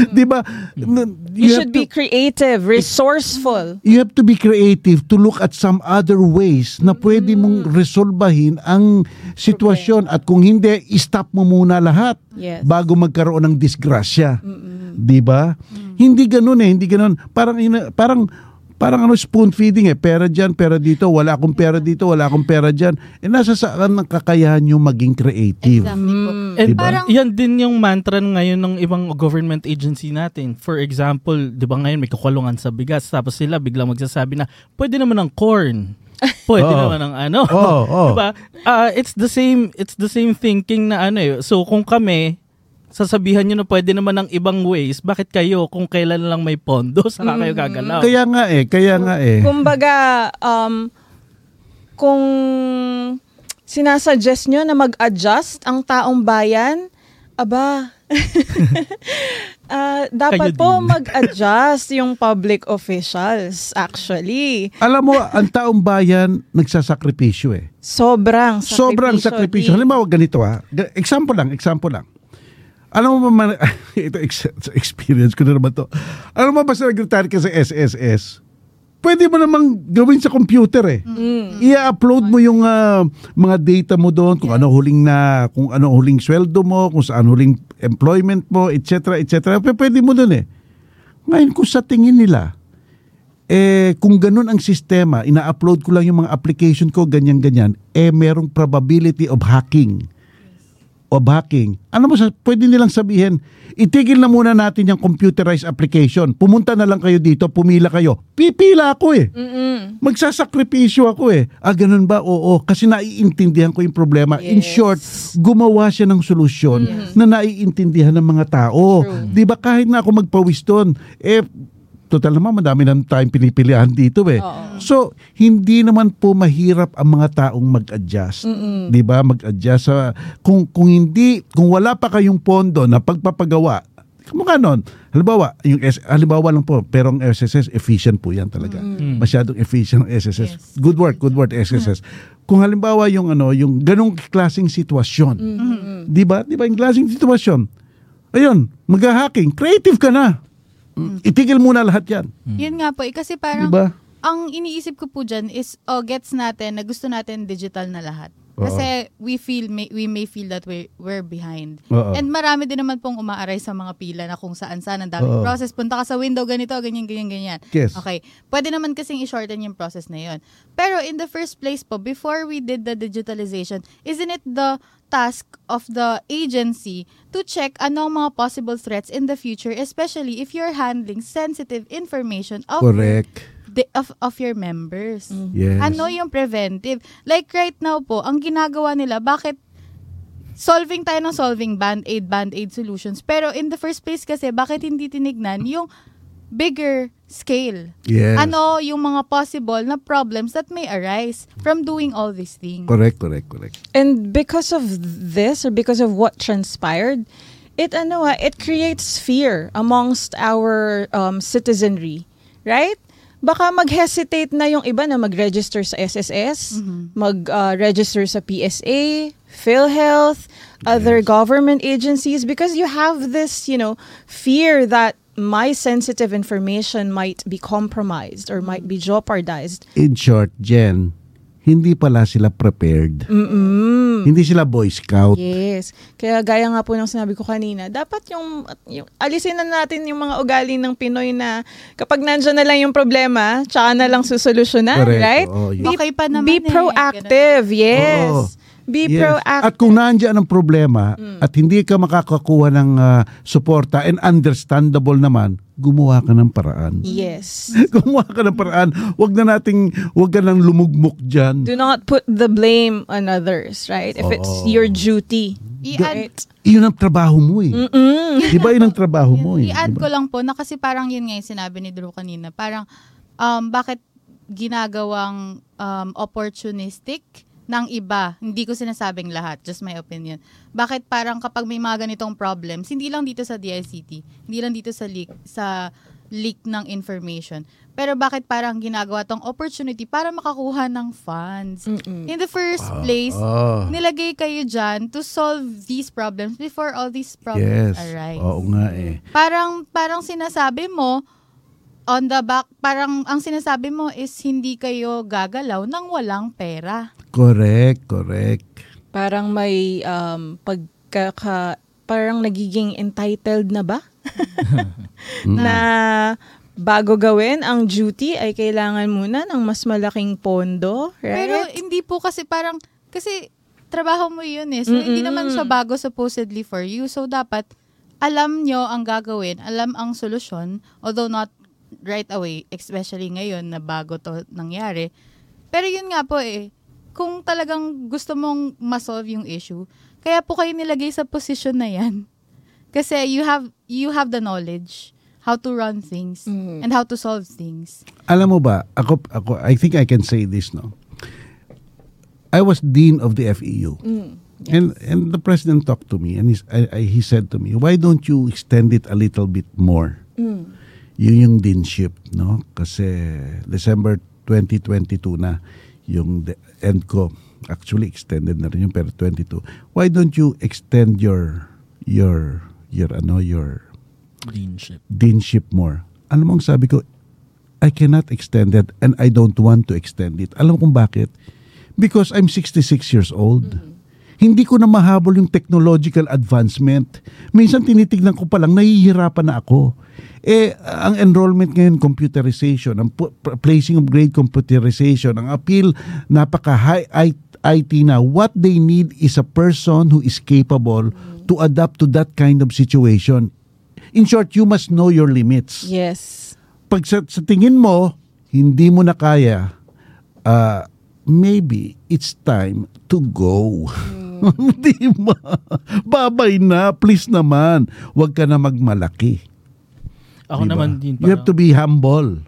Di ba? You, have should be to- creative, resourceful. you have to be creative to look at some other ways na pwede mong resolbahin ang sitwasyon at kung hindi, stop mo muna lahat Yes. bago magkaroon ng disgrasya. 'Di ba? Hindi ganoon eh, hindi ganoon. Parang parang parang ano spoon feeding eh. Pera dyan, pera dito. Wala akong pera dito, wala akong pera dyan. Eh nasa saan ang kakayahan nyo maging creative? Exactly. And Diba? parang yan din yung mantra ngayon ng ibang government agency natin. For example, 'di ba ngayon may kakulungan sa bigas tapos sila biglang magsasabi na pwede naman ng corn. Pwede Oo. naman ng ano. Oo, oo. 'Di ba? Ah, it's the same it's the same thinking na ano eh. So kung kami sasabihan nyo na pwede naman ng ibang ways, bakit kayo kung kailan lang may pondo saka kayo gagalaw? Kaya nga eh, kaya nga eh. Kumbaga, um, kung sinasuggest nyo na mag-adjust ang taong bayan, aba, ah, dapat po mag-adjust yung public officials, actually. Alam mo, ang taong bayan nagsasakripisyo eh. Sobrang sakripisyo. Sobrang sakripisyo. Halimbawa ganito ah. Example lang, example lang. Alam mo ba, man, ito ex- experience ko na naman to. Alam mo ba sa nag-retire ka sa SSS, pwede mo namang gawin sa computer eh. I-upload mo yung ah, mga data mo doon, kung ano huling na, kung ano huling sweldo mo, kung saan huling employment mo, etc. etc. Pwede mo doon eh. Ngayon kung sa tingin nila, eh kung ganun ang sistema, ina-upload ko lang yung mga application ko, ganyan-ganyan, eh merong probability of hacking of hacking. Ano mo, sa- pwede nilang sabihin, itigil na muna natin yung computerized application. Pumunta na lang kayo dito, pumila kayo. Pipila ako eh. Mm-mm. Magsasakripisyo ako eh. Ah, ganun ba? Oo. Kasi naiintindihan ko yung problema. In Yes. short, gumawa siya ng solusyon na naiintindihan ng mga tao. Di ba kahit na ako magpawis doon, eh, total naman, madami ng tayong pinipilihan dito eh. So, hindi naman po mahirap ang mga taong mag-adjust. Di ba? Mag-adjust. sa kung, kung hindi, kung wala pa kayong pondo na pagpapagawa, Kumukha nun. Halimbawa, yung S, halimbawa lang po, pero ang SSS, efficient po yan talaga. Masyadong efficient ang SSS. Yes. Good work, good work, SSS. Kung halimbawa yung ano, yung ganong klaseng sitwasyon. Di ba? Di ba? Yung klaseng sitwasyon. Ayun, mag-hacking. Creative ka na. Itigil muna lahat yan. Yun nga po, eh, kasi parang ba? ang iniisip ko po dyan is, oh, gets natin na gusto natin digital na lahat. Oo. Kasi we feel may, we may feel that we're, we're behind. Oo. And marami din naman pong umaaray sa mga pila na kung saan saan ang daming Oo. process. Punta ka sa window, ganito, ganyan, ganyan, ganyan. Yes. Okay. Pwede naman kasing i-shorten yung process na yun. Pero in the first place po, before we did the digitalization, isn't it the task of the agency to check ano ang mga possible threats in the future, especially if you're handling sensitive information of Correct. The, of, of your members. Yes. Ano yung preventive? Like right now po, ang ginagawa nila, bakit solving tayo ng solving band-aid, band-aid solutions. Pero in the first place kasi, bakit hindi tinignan yung bigger scale? Yes. Ano yung mga possible na problems that may arise from doing all these things? Correct, correct, correct. And because of this or because of what transpired, it ano ah, it creates fear amongst our um, citizenry, right? Baka mag-hesitate na yung iba na mag-register sa SSS, mag-register sa PSA, PhilHealth, other government agencies because you have this, you know, fear that my sensitive information might be compromised or might be jeopardized. In short, Jen, hindi pala sila prepared. Mm-mm. Hindi sila Boy Scout. Yes. Kaya gaya nga po ng sinabi ko kanina, dapat yung, yung alisin na natin yung mga ugali ng Pinoy na kapag nandiyan na lang yung problema, tsaka na lang susolusyonan, Correct. right? Yun. Be, Okay pa naman be eh. proactive, yes. Oo. Be Yes. proactive. At kung nandiyan ang problema Mm. at hindi ka makakakuha ng ah, suporta and understandable naman, gumawa ka ng paraan. Yes. gumawa ka ng paraan. Huwag na nating, huwag ka nang lumugmok dyan. Do not put the blame on others, right? If it's Oo. your duty. I-add, Right? Iyon ang trabaho mo eh. Mm-mm. Di ba yun ang trabaho mo eh? I-add Di ko ba? lang po na kasi parang yun nga yung sinabi ni Drew kanina. Parang um, bakit ginagawang um, opportunistic ng iba. Hindi ko sinasabing lahat, just my opinion. Bakit parang kapag may mga ganitong problems, hindi lang dito sa DICT, hindi lang dito sa leak, sa leak ng information. Pero bakit parang ginagawa tong opportunity para makakuha ng funds? In the first place, Oh. nilagay kayo dyan to solve these problems before all these problems Yes. arise Oo nga eh. parang parang sinasabi mo on the back parang ang sinasabi mo is hindi kayo gagalaw nang walang pera. Correct, correct. Parang may um, pagkaka... Parang nagiging entitled na ba? na bago gawin ang duty ay kailangan muna ng mas malaking pondo, right? Pero hindi po kasi parang, kasi trabaho mo yun eh. So, hindi Mm-mm. naman siya bago supposedly for you. So, dapat alam nyo ang gagawin, alam ang solusyon, although not right away, especially ngayon na bago to nangyari. Pero yun nga po eh, kung talagang gusto mong masolve yung issue, kaya po kayo nilagay sa position na yan. Kasi you have you have the knowledge how to run things Mhm. and how to solve things. Alam mo ba, ako, ako, I think I can say this, no? I was dean of the FEU. Mm. And and the president talked to me and he's, I, I, he said to me, why don't you extend it a little bit more? Mm. Yun yung deanship, no? Kasi December 2022 na yung de- end ko. Actually, extended na rin yung pero 22. Why don't you extend your your your ano your Deanship. deanship more? Alam mo ang sabi ko, I cannot extend it and I don't want to extend it. Alam mo kung bakit? Because I'm 66 years old. Hindi ko na mahabol yung technological advancement. Minsan tinitignan ko pa lang, nahihirapan na ako. Eh, ang enrollment ngayon, computerization, ang placing of grade computerization, ang appeal, napaka-high IT na. What they need is a person who is capable to adapt to that kind of situation. In short, you must know your limits Yes. pag sa, sa tingin mo, hindi mo na kaya, uh, maybe it's time to go. Di ba? Babay na, please naman. Huwag ka na magmalaki. Ako Di ba? naman din. You have to be humble.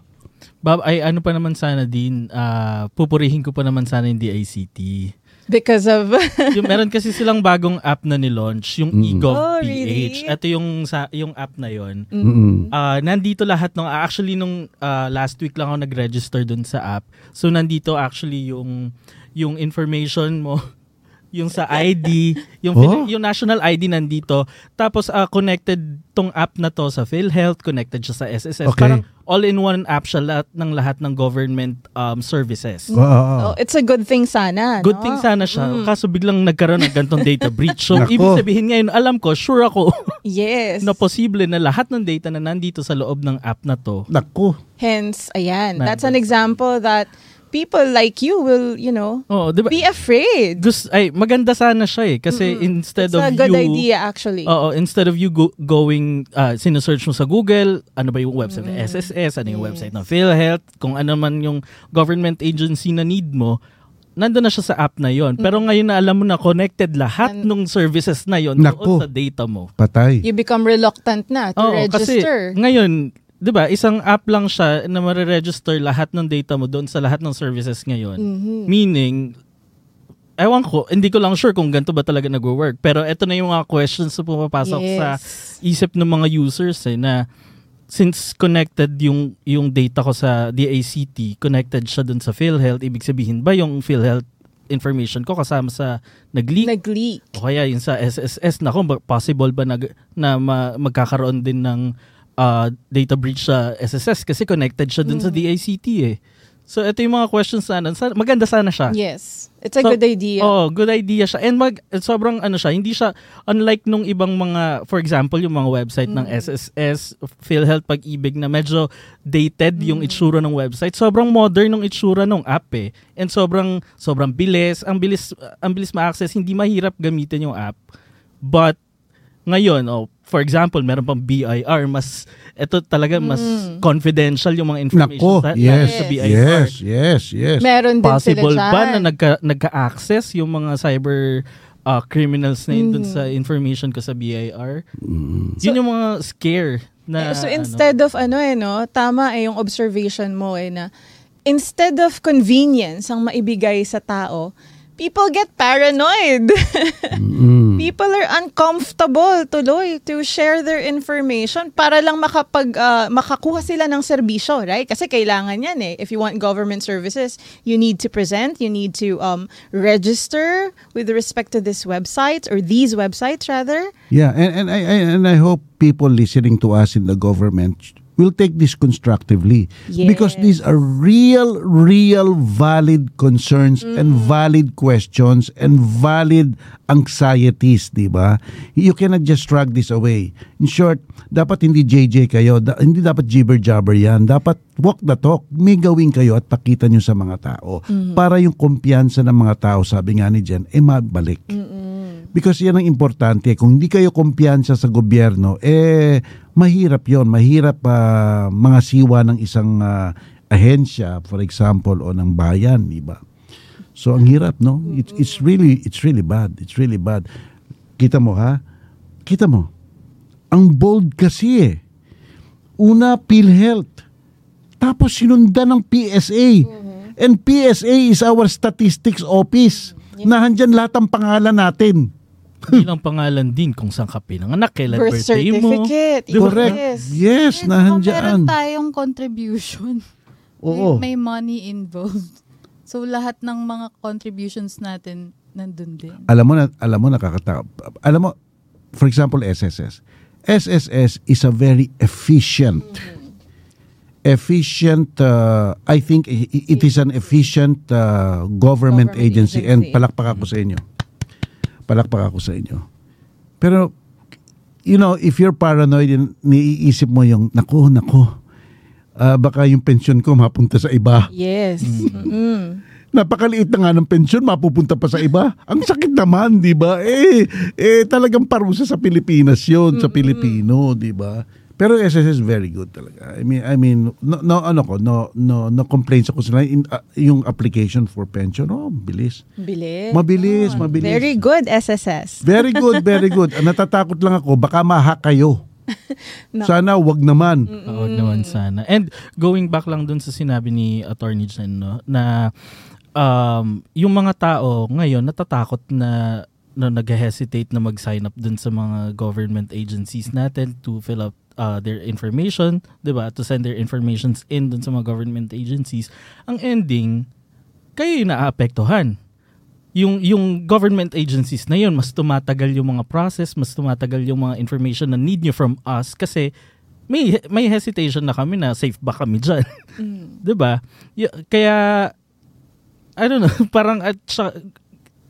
Bab, ay ano pa naman sana din, ah, pupurihin ko pa naman sana yung DICT. Because of... yung meron kasi silang bagong app na ni-launch, yung Mm. eGov Oh, PH. really? Ito yung sa yung app na yon. Mm-mm. Ah, nandito lahat ng actually nung ah, last week lang ako nag-register dun sa app. So nandito actually yung yung information mo, yung sa ID, yung Oh. yung national ID nandito. Tapos ah, connected tong app na to sa PhilHealth, connected siya sa SSS. Okay. Parang all-in-one app siya lahat ng lahat ng government um, services. Oo, oo. Oh, it's a good thing sana, Good no? thing sana siya. Mm. Kaso biglang nagkaroon ng gantong data breach. So, Nako. ibig sabihin ngayon, alam ko, sure ako Yes. na posible na lahat ng data na nandito sa loob ng app na to. Naku. Hence, ayan. Nandun. That's an example that people like you will, you know, Oh, 'di ba? be afraid. Gus, ay, maganda sana siya eh. Kasi instead It's of a good you... idea, actually. Oo, instead of you go- going, uh, sinesearch mo sa Google, ano ba yung website ng SSS, ano yung website ng PhilHealth, kung ano man yung government agency na need mo, nandun na siya sa app na yon. Pero ngayon na alam mo na connected lahat And- ng services na yon doon sa data mo. Patay. you become reluctant na to Oo, kasi register. ngayon, 'di ba, isang app lang siya na mare-register lahat ng data mo doon sa lahat ng services ngayon. Mhm. Meaning ewan ko, hindi ko lang sure kung ganito ba talaga nagwo-work. Pero ito na yung mga questions na pumapasok Yes. sa isip ng mga users eh, na since connected yung yung data ko sa DACT, connected siya dun sa PhilHealth, ibig sabihin ba yung PhilHealth information ko kasama sa nag-leak Nag-leak. o kaya yung sa SSS, nako, ba- possible ba nag, na ma- magkakaroon din ng uh, data breach sa SSS kasi connected siya dun sa DICT eh. So ito yung mga questions sana. Sa- Maganda sana siya. Yes. It's a So, good idea. Oh, good idea siya. And mag, sobrang ano siya, hindi siya, unlike nung ibang mga, for example, yung mga website ng SSS, PhilHealth Pag-ibig na medyo dated yung itsura ng website. Sobrang modern ng itsura ng app eh. And sobrang, sobrang bilis. Ang bilis, ang bilis ma-access. Hindi mahirap gamitin yung app. But, ngayon, oh, for example, meron pang BIR, mas, ito talaga, mas confidential yung mga information Nako. sa, Yes. sa BIR Yes. Yes. Yes. Meron din possible sila ba dyan. na nagka, nagka-access yung mga cyber uh, criminals na yun dun sa information ko sa BIR? yun yung mga scare na Eh, so ano. instead of ano eh no, tama eh yung observation mo eh na instead of convenience ang maibigay sa tao, people get paranoid. Mm. people are uncomfortable tuloy to share their information para lang makapag ah, makakuha sila ng serbisyo, right? Kasi kailangan yan eh. If you want government services, you need to present, you need to um register with respect to this website or these websites rather. Yeah, and, and I, I and I hope people listening to us in the government we'll take this constructively. Because Yes. these are real real valid concerns and valid questions and valid anxieties di ba? You cannot just shrug this away. In short dapat hindi JJ kayo. Da- hindi dapat jibber jabber yan. Dapat walk the talk may gawin kayo at pakita nyo sa mga tao para yung kumpiyansa ng mga tao sabi nga ni Jen eh mabalik Because yan ang importante. Kung hindi kayo kumpiyansa sa gobyerno, eh, mahirap yon Mahirap ah, mga siwa ng isang ah, ahensya, for example, o ng bayan, di ba? So, ang hirap, no? It's, it's really, it's really bad. It's really bad. Kita mo, ha? Kita mo. Ang bold kasi eh. Una, PhilHealth. Tapos sinundan ng PSA. And PSA is our statistics office. Nahandyan lahat ang pangalan natin. Hindi lang pangalan din kung saan ka pinanganak, kailan Birth birthday mo. certificate. Ba? Correct. Yes. Yes, kung nahandyan. meron tayong contribution, Oo. may, may money involved. So lahat ng mga contributions natin nandun din. Alam mo na, alam mo nakakatakot. Alam mo, for example, SSS. SSS is a very efficient efficient uh, I think it is an efficient uh, government, Government agency, and agency. palakpak ako sa inyo. Palakpak ako sa inyo. Pero you know, if you're paranoid, yun, niiisip mo yung naku, naku. ah, baka yung pension ko mapunta sa iba. Yes. Mm. Napakaliit na nga ng pensyon, mapupunta pa sa iba. Ang sakit naman, di ba? Eh, eh, talagang parusa sa Pilipinas yon sa Pilipino, di ba? Pero SSS very good talaga. I mean, I mean, no, no ano ko, no, no, no complaints ako sila. In, ah, yung application for pension, oh, bilis. Bilis. Mabilis, Oh, mabilis. Very good, SSS. Very good, very good. Ang natatakot lang ako, baka mahack kayo. No. Sana wag naman. Oo naman sana. And going back lang dun sa sinabi ni Attorney Jen, no, na um, yung mga tao ngayon natatakot na na nag-hesitate na mag-sign up dun sa mga government agencies natin to fill up uh, their information, 'di ba? To send their informations in dun sa mga government agencies. Ang ending, kayo yung naapektuhan. Yung yung government agencies na yun, mas tumatagal yung mga process, mas tumatagal yung mga information na need nyo from us kasi may may hesitation na kami na safe ba kami diyan. 'Di ba? Y- kaya I don't know, parang at siya-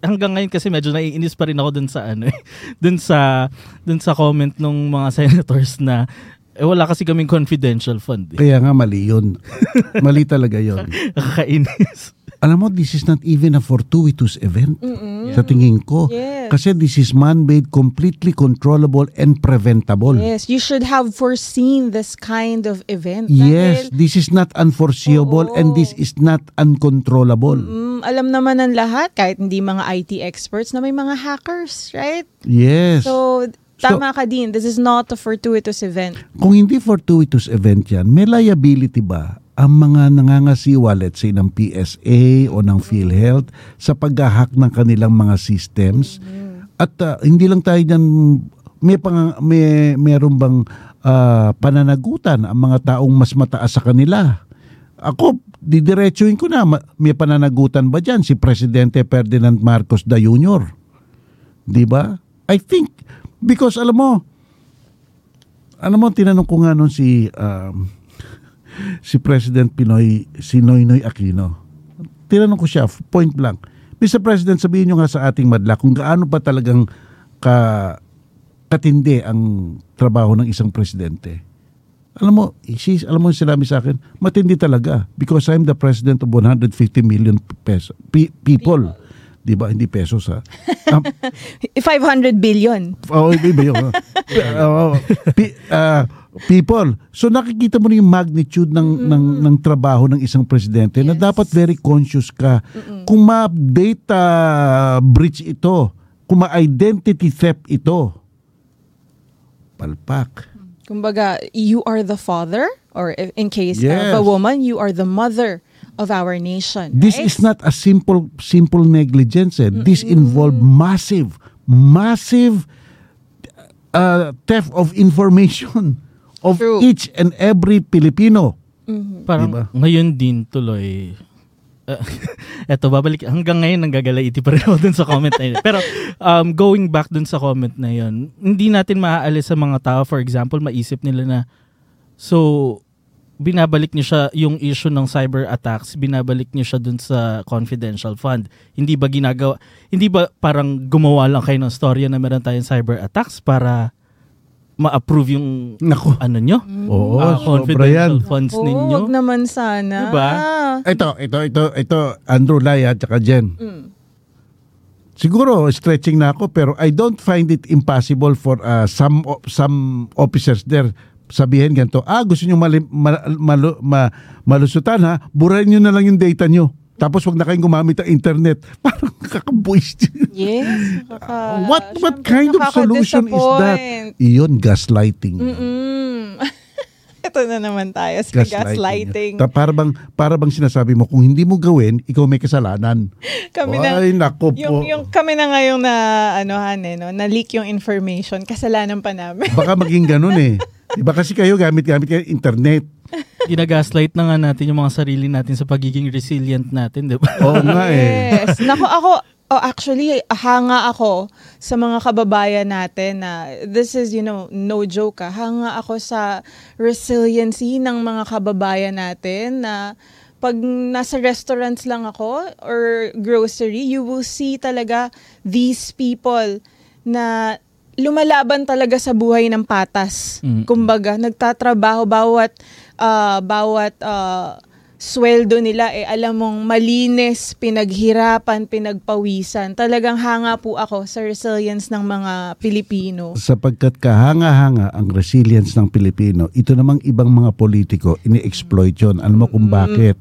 hanggang ngayon kasi medyo naiinis pa rin ako dun sa ano eh, dun sa dun sa comment ng mga senators na eh, wala kasi kaming confidential fund. Eh. Kaya nga mali yun. mali talaga yun. Kakainis. Alam mo, this is not even a fortuitous event. Sa tingin ko. Yes. Kasi this is man-made, completely controllable and preventable. Yes, you should have foreseen this kind of event. Yes, Dahil, this is not unforeseeable Oo. and this is not uncontrollable. mm, alam naman ng lahat, kahit hindi mga IT experts, na may mga hackers, right? Yes. So, tama ka din. This is not a fortuitous event. Kung hindi fortuitous event yan, may liability ba ang mga nangangasiwa, let's say, ng PSA o ng PhilHealth sa pag-hack ng kanilang mga systems? At ah, hindi lang tayo dyan, may, pang, may meron bang ah, pananagutan ang mga taong mas mataas sa kanila? Ako, didiretsuin ko na, ma- may pananagutan ba dyan si Presidente Ferdinand Marcos da Jr.? Di ba? I think, because alam mo, alam mo, tinanong ko nga noon si um, si President Pinoy, si Noynoy Aquino. Tinanong ko siya, point blank. Mr. President, sabihin nyo nga sa ating madla kung gaano pa talagang ka, katindi ang trabaho ng isang presidente. Alam mo, sis, alam mo yung sinabi sa akin, matindi talaga because I'm the president of 150 million peso, pe- people. Di ba? Hindi pesos ha. Um, 500 billion. Oo, iba yun. Pi- ah, people. So nakikita mo na yung magnitude ng ng ng trabaho ng isang presidente na Yes. dapat very conscious ka. Kung ma-update ah, breach ito, kung ma-identity theft ito, palpak. Kumbaga, you are the father, or in case Yes. of a woman, you are the mother of our nation. This right? is not a simple simple negligence. eh. This involve massive massive uh, theft of information of True. each and every Filipino. Parang Diba? ngayon din tuloy. Uh, eto, babalik. Hanggang ngayon, nanggagalaiti pa rin ako dun sa comment na yun. Pero um, going back dun sa comment na yun, hindi natin maaalis sa mga tao, for example, maisip nila na, So, binabalik niyo siya yung issue ng cyber attacks, binabalik niyo siya dun sa confidential fund. Hindi ba ginagawa, hindi ba parang gumawa lang kayo ng storya na meron tayong cyber attacks para ma-approve yung Naku. ano nyo? Oo, Ah, sobra yan. confidential funds Oh, ninyo. wag naman sana. Diba? Ito, ito, ito, ito, Andrew Laya at saka Jen. Mm. Siguro stretching na ako pero I don't find it impossible for uh, some o- some officers there sabihin ganito, ah gusto niyo mali, ma, malu- ma- malusutan ha, burahin niyo na lang yung data niyo. Tapos wag na kayong gumamit ng internet. Parang kakabuis. Yes. nakaka- what what kind of solution is that? Iyon gaslighting. Mm-mm. Ito na naman tayo sa gaslighting. Ta- para bang para bang sinasabi mo kung hindi mo gawin, ikaw may kasalanan. Kami na, Ay, nako po. yung, yung kami na ngayong na, ano, han, eh, no, na-leak yung information, kasalanan pa namin. Baka maging ganun eh. Iba kasi kayo gamit-gamit kayo internet. Ginagaslight na nga natin yung mga sarili natin sa pagiging resilient natin, di ba? Oo nga eh. Yes. Nako, ako, oh, actually, hanga ako sa mga kababayan natin na this is, you know, no joke ah. Hanga ako sa resiliency ng mga kababayan natin na pag nasa restaurants lang ako or grocery, you will see talaga these people na lumalaban talaga sa buhay ng patas. Mm. Kumbaga, nagtatrabaho bawat ah, bawat ah, sweldo nila eh alam mong malinis, pinaghirapan, pinagpawisan. Talagang hanga po ako sa resilience ng mga Pilipino. Sapagkat kahanga-hanga ang resilience ng Pilipino, ito namang ibang mga politiko, ini-exploit yun. Alam mo kung bakit?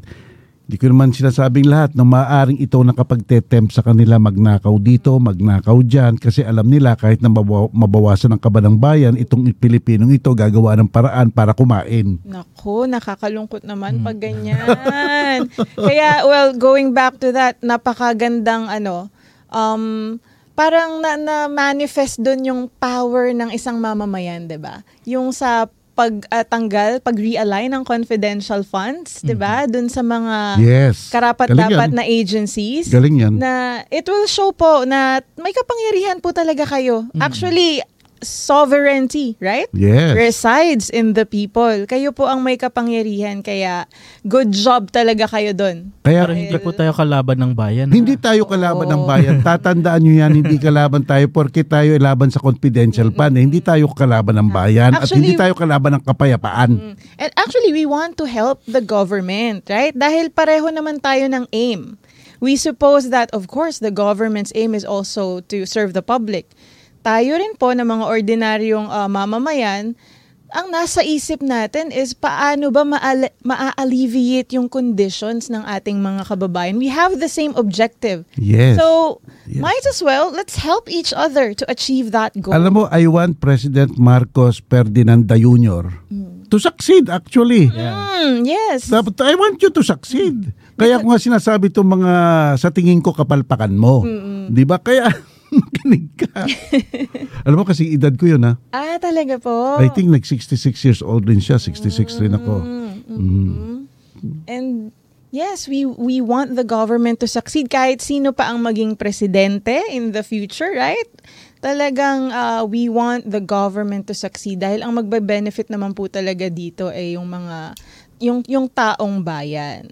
Hindi ko naman sinasabing lahat na maaaring ito nakapagtetempt sa kanila magnakaw dito, magnakaw dyan, kasi alam nila kahit na mabawa- mabawasan ang kaba ng bayan, itong Pilipinong ito gagawa ng paraan para kumain. Nako, nakakalungkot naman pag ganyan. Kaya, well, going back to that, napakagandang ano, um, parang na, na manifest doon yung power ng isang mamamayan, 'di ba? Yung sa pagtanggal, pag-realign ng confidential funds, 'di ba? Doon sa mga Yes. karapat Galing dapat yan. na agencies Galing yan. na it will show po na may kapangyarihan po talaga kayo. Actually, sovereignty, right? Yes. Resides in the people. Kayo po ang may kapangyarihan kaya good job talaga kayo doon. Kaya Pero hindi po tayo kalaban ng bayan. Hindi tayo kalaban ng bayan. Tatandaan nyo yan, hindi kalaban tayo porque tayo ay laban sa confidential fund. Eh, Hindi tayo kalaban ng bayan at Actually- hindi tayo kalaban ng kapayapaan. Mm. And actually, we want to help the government, right? Dahil pareho naman tayo ng aim. We suppose that, of course, the government's aim is also to serve the public. Tayo rin po na mga ordinaryong ah, mamamayan, ang nasa isip natin is paano ba maa-alleviate yung conditions ng ating mga kababayan. We have the same objective. Yes. So, Yes. might as well, let's help each other to achieve that goal. Alam mo, I want President Marcos Ferdinand Jr. to succeed actually. Mm, yes. Dapat, I want you to succeed. Kaya ko nga sinasabi itong mga sa tingin ko kapalpakan mo. Di ba? Kaya makinig ka. Alam mo kasi edad ko yun ha. Ah, talaga po. I think like 66 years old rin siya. 66 rin ako. Mm. And yes, we we want the government to succeed kahit sino pa ang maging presidente in the future, right? Talagang uh, we want the government to succeed dahil ang magbe-benefit naman po talaga dito ay yung mga yung yung taong bayan.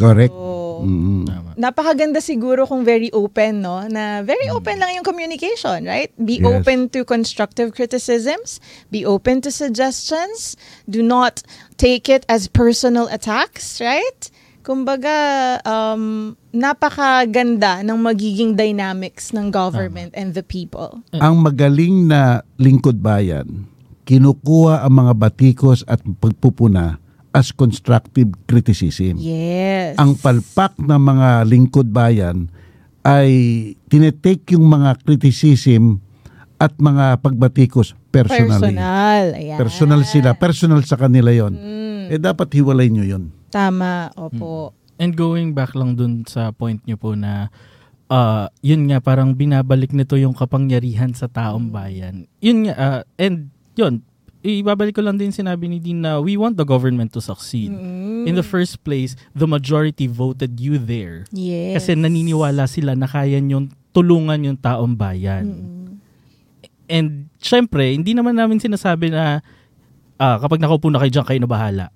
Correct. So, Mm. Tama. napakaganda siguro kung very open, no? Na very open lang yung communication, right? Be Yes. open to constructive criticisms, be open to suggestions, do not take it as personal attacks, right? Kumbaga, um, napakaganda ng magiging dynamics ng government and the people. Ang magaling na lingkod bayan, kinukuha ang mga batikos at pagpupuna as constructive criticism. Yes. Ang palpak ng mga lingkod bayan ay tinetake yung mga criticism at mga pagbatikos personally. personal. Ayan. Personal sila. Personal sa kanila yon. Eh dapat hiwalay nyo yon. Tama, opo. And going back lang dun sa point nyo po na ah, yun nga parang binabalik nito yung kapangyarihan sa taong bayan. Yun nga ah, and yun ibabalik ko lang din sinabi ni Dean na we want the government to succeed. In the first place, the majority voted you there. Yes. Kasi naniniwala sila na kaya nyo tulungan yung taong bayan. And syempre, hindi naman namin sinasabi na ah, kapag nakaupo na kayo dyan, kayo na bahala.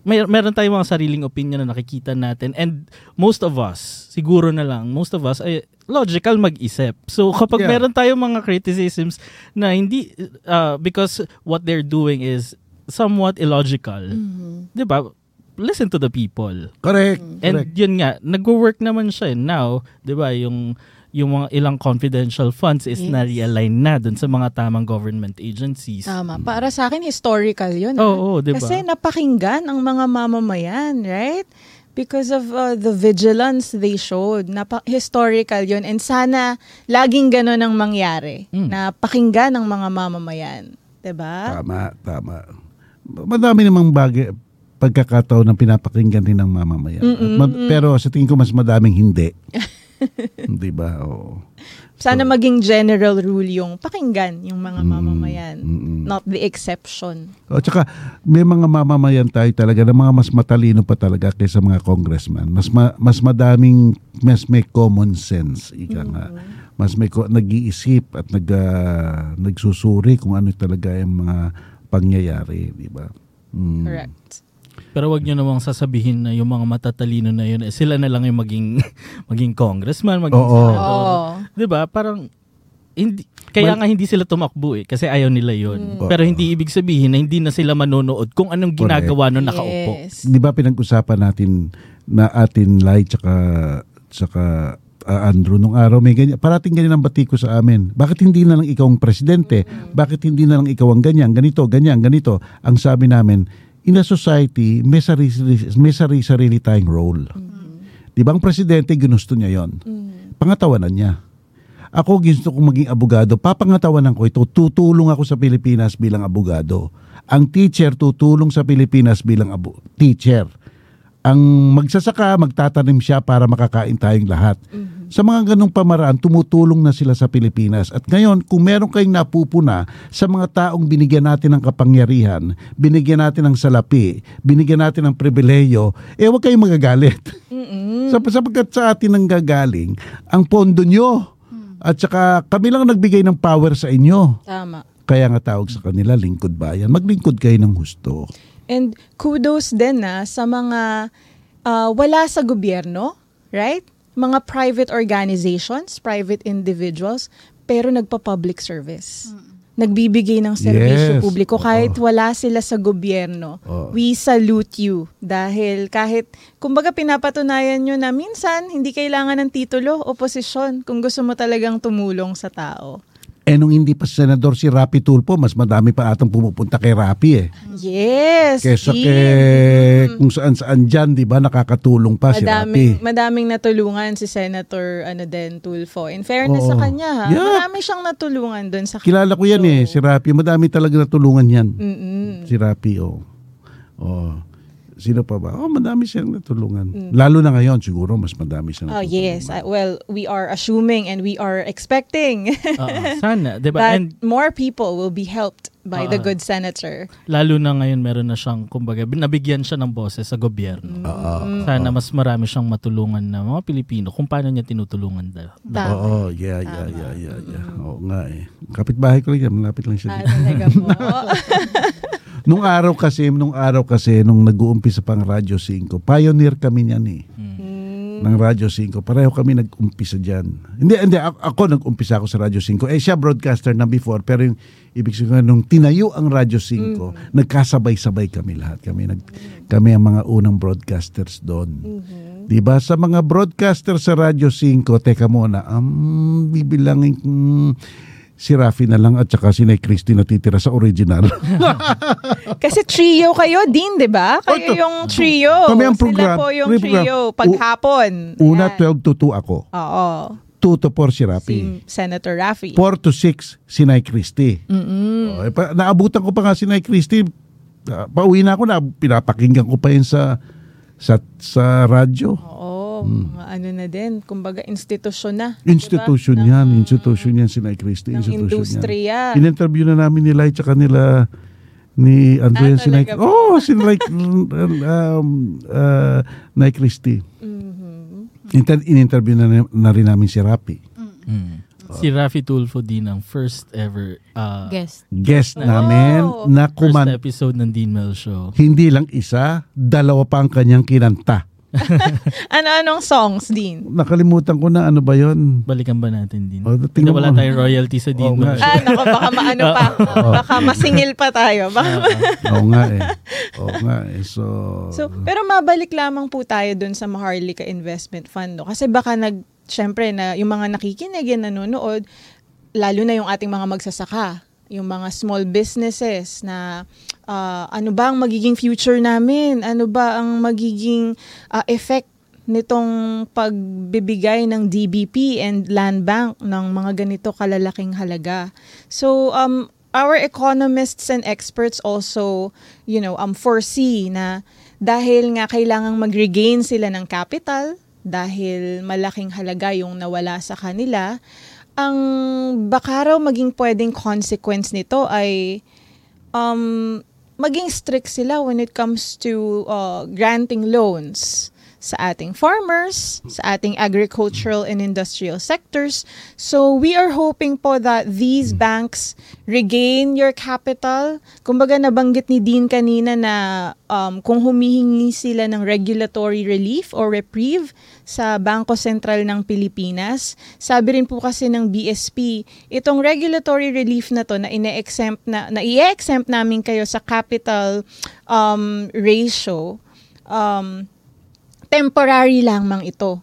May, meron tayong mga sariling opinion na nakikita natin and most of us, siguro na lang, most of us ay logical mag-isip. So kapag Yeah. meron tayong mga criticisms na hindi, uh, because what they're doing is somewhat illogical, di ba? Listen to the people. Correct. And correct. yun nga, nagwo-work naman siya. eh. Now, 'di ba, yung yung mga ilang confidential funds is Yes. na-realign na dun sa mga tamang government agencies. Tama. Para sa akin, historical yun. Oo, ah. oo, 'di ba? Kasi napakinggan ang mga mamamayan, right? Because of uh, the vigilance they showed. Napa- historical yun. And sana laging ganun ang mangyari. Mm. Na pakinggan ng mga mamamayan. 'Di ba? Tama, tama. Madami namang bagay, pagkakataon ng pinapakinggan din ng mamamayan. At ma- pero sa tingin ko mas madaming hindi. Di ba? Oo. Sana maging general rule yung pakinggan yung mga mamamayan. mm, mm. Not the exception. O tsaka may mga mamamayan tayo talaga na mga mas matalino pa talaga kaysa mga congressman. Mas ma- mas madaming mas may common sense ika nga. Mas may nag-iisip at nag ah, nagsusuri kung ano talaga yung mga pangyayari, di ba? Mm. Correct. Pero wag niyo namang sasabihin na yung mga matatalino na yun, eh, sila na lang yung maging maging congressman, maging Oo. senador. Oo. 'Di ba? Parang hindi kaya nga hindi sila tumakbo eh kasi ayaw nila yun. Mm. Pero hindi ibig sabihin na hindi na sila manonood kung anong ginagawa nung nakaupo. Yes. Di ba pinag-usapan natin na atin Lai tsaka tsaka ah, Andrew nung araw may ganyan. Parating ganyan ang batiko sa amin. Bakit hindi na lang ikaw ang presidente? Bakit hindi na lang ikaw ang ganyan? Ganito, ganyan, ganito. Ang sabi namin, in a society, may sarili, may sarili, sarili tayong role. Di ba ang presidente, ginusto niya yon Pangatawanan niya. Ako gusto kong maging abogado, papangatawanan ko ito, tutulong ako sa Pilipinas bilang abogado. Ang teacher tutulong sa Pilipinas bilang abo- teacher. Ang magsasaka, magtatanim siya para makakain tayong lahat. Sa mga ganong pamaraan, tumutulong na sila sa Pilipinas. At ngayon, kung meron kayong napupuna sa mga taong binigyan natin ng kapangyarihan, binigyan natin ng salapi, binigyan natin ng pribileyo, eh huwag kayong magagalit. Sap- sapagkat sa atin ang gagaling ang pondo nyo. At saka kami lang nagbigay ng power sa inyo. Tama. Kaya nga tawag sa kanila lingkod bayan. Maglingkod kayo ng husto. And kudos din na sa mga ah, wala sa gobyerno, right? Mga private organizations, private individuals, pero nagpa-public service. Nagbibigay ng serbisyo Yes. publiko kahit wala sila sa gobyerno. Oo. We salute you dahil kahit kumbaga pinapatunayan nyo na minsan hindi kailangan ng titulo o posisyon kung gusto mo talagang tumulong sa tao. Eh nung hindi pa senador si Rapi Tulfo, mas madami pa atang pumupunta kay Rapi eh. Yes. Kesa kay kung saan saan dyan, di ba, nakakatulong pa si madaming, Rapi. madaming natulungan si Senator ano din Tulfo. In fairness sa Oo. kanya ha, Yeah. marami siyang natulungan doon sa Kilala ko yan eh, si Rapi. Madami talaga natulungan yan. Mm-mm. Si Rapi, oh. Oh. Sino pa ba? Oh, madami siyang natulungan. Lalo na ngayon, siguro mas madami siyang Oh natulungan. yes, I- well, we are assuming and we are expecting Oo, sana, 'di ba? that And more people will be helped by the Oo. good senator. lalo na ngayon meron na siyang kumbaga nabigyan siya ng boses sa gobyerno. Oo. Sana mas marami siyang matulungan na mga Pilipino kung paano niya tinutulungan daw. Tama. Oo, yeah, yeah, yeah, yeah, yeah. Oo nga eh. Kapitbahay ko lang yan, malapit lang siya. Ah, dito. talaga po. Nung araw kasi, nung araw kasi, nung nag-uumpisa pang Radyo 5, pioneer kami niyan eh. Ng Radyo 5. Pareho kami nag-umpisa dyan. Hindi, hindi. Ako, ako nag-umpisa ako sa Radyo 5. Eh, siya broadcaster na before. Pero yung ibig sabihin, nung tinayo ang Radyo 5, nagkasabay-sabay kami lahat. Kami, nag, kami ang mga unang broadcasters doon. Di ba Sa mga broadcaster sa Radyo 5, teka muna, um, bibilangin mm, si Rafi na lang at saka si Nay Christy natitira sa original. Kasi trio kayo din, di ba? Kayo yung trio. Kami ang program- Sila po yung trio. Paghapon. Una, Yan. 12 to 2 ako. Oo. 2 to 4 si Rafi. Si Senator Raffy. 4 to 6 si Nay Christy. Oh, eh, pa, naabutan ko pa nga si Nay Christy. Ah, pauwi na ako na pinapakinggan ko pa yun sa sa sa radyo. Oo. Mga ano na din. Kumbaga, institusyon na. Institution Diba? yan, Ng- institution yan si Nay Christy. ng institution industriya. Yan. In-interview na namin ni Lai tsaka nila ni Andrew Ah, yan si Nay talaga po? Oh, si Nay um, uh, Nay Christy. Mhm. Inter- in-interview na, na rin namin si Rapi. Mm. Si Rafi Tulfo din ang first ever uh, Guest. Guest namin na first kuman episode ng Dean Mel Show. hindi lang isa, dalawa pa ang kanyang kinanta. Ano-anong songs din? Nakalimutan ko na ano ba yon. Balikan ba natin din? Oh, Hindi wala mo. tayong royalty sa Dean Oo nga. Show. Ah, nako, baka maano pa. Baka masingil pa tayo. Baka Oo nga eh. Oo nga eh. So, So, pero mabalik lamang po tayo dun sa Maharlika Investment Fund. No? Kasi baka nag, syempre, na, yung mga nakikinig yan, nanonood, lalo na yung ating mga magsasaka, yung mga small businesses na ah, ano ba ang magiging future namin? Ano ba ang magiging ah, effect nitong pagbibigay ng DBP and Land Bank ng mga ganito kalalaking halaga. So, um, our economists and experts also, you know, um, foresee na dahil nga kailangang mag-regain sila ng capital, dahil malaking halaga yung nawala sa kanila, ang baka raw maging pwedeng consequence nito ay um, maging strict sila when it comes to uh, granting loans sa ating farmers, sa ating agricultural and industrial sectors. So we are hoping po that these banks regain your capital. Kumbaga nabanggit ni Dean kanina na um, kung humihingi sila ng regulatory relief or reprieve sa Bangko Sentral ng Pilipinas, sabi rin po kasi ng BSP, itong regulatory relief na to na ine-exempt na, na i-exempt namin kayo sa capital um, ratio, um, temporary lamang ito.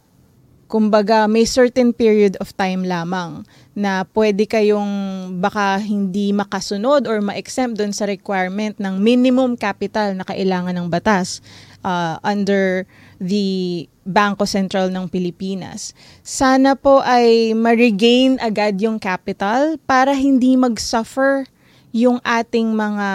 Kumbaga, may certain period of time lamang na pwede kayong baka hindi makasunod or ma-exempt doon sa requirement ng minimum capital na kailangan ng batas uh, under the Bangko Sentral ng Pilipinas. Sana po ay ma-regain agad yung capital para hindi mag-suffer yung ating mga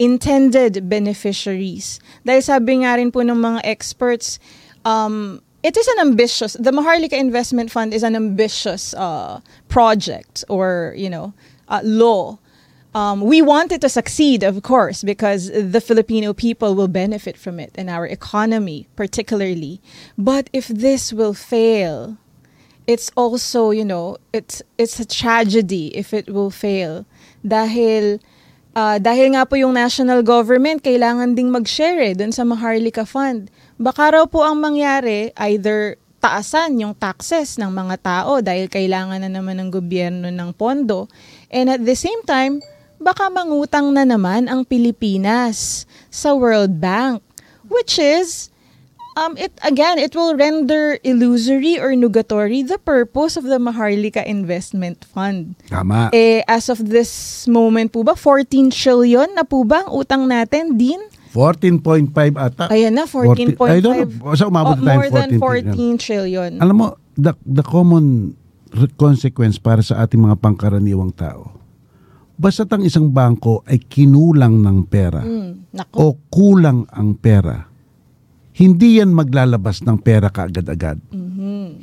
intended beneficiaries. Dahil sabi nga rin po ng mga experts, um, it is an ambitious, the Maharlika Investment Fund is an ambitious uh, project or, you know, uh, law. Um, we want it to succeed, of course, because the Filipino people will benefit from it and our economy, particularly. But if this will fail, it's also, you know, it's it's a tragedy if it will fail. Dahil ah, dahil nga po yung national government kailangan ding mag-share eh, dun sa Maharlika Fund. Baka raw po ang mangyari either taasan yung taxes ng mga tao dahil kailangan na naman ng gobyerno ng pondo. And at the same time, baka mangutang na naman ang Pilipinas sa World Bank. Which is, um, it again, it will render illusory or nugatory the purpose of the Maharlika Investment Fund. tama. Eh, as of this moment po ba, 14 trillion na po ba ang utang natin, Din? 14.5 ata. Ayan na, 14.5. 14 I don't know. Basta umabot Oh, more than 14 14 trillion. Alam mo, the, the common consequence para sa ating mga pangkaraniwang tao, basta't ang isang bangko ay kinulang ng pera nako. o kulang ang pera, hindi yan maglalabas ng pera kaagad-agad.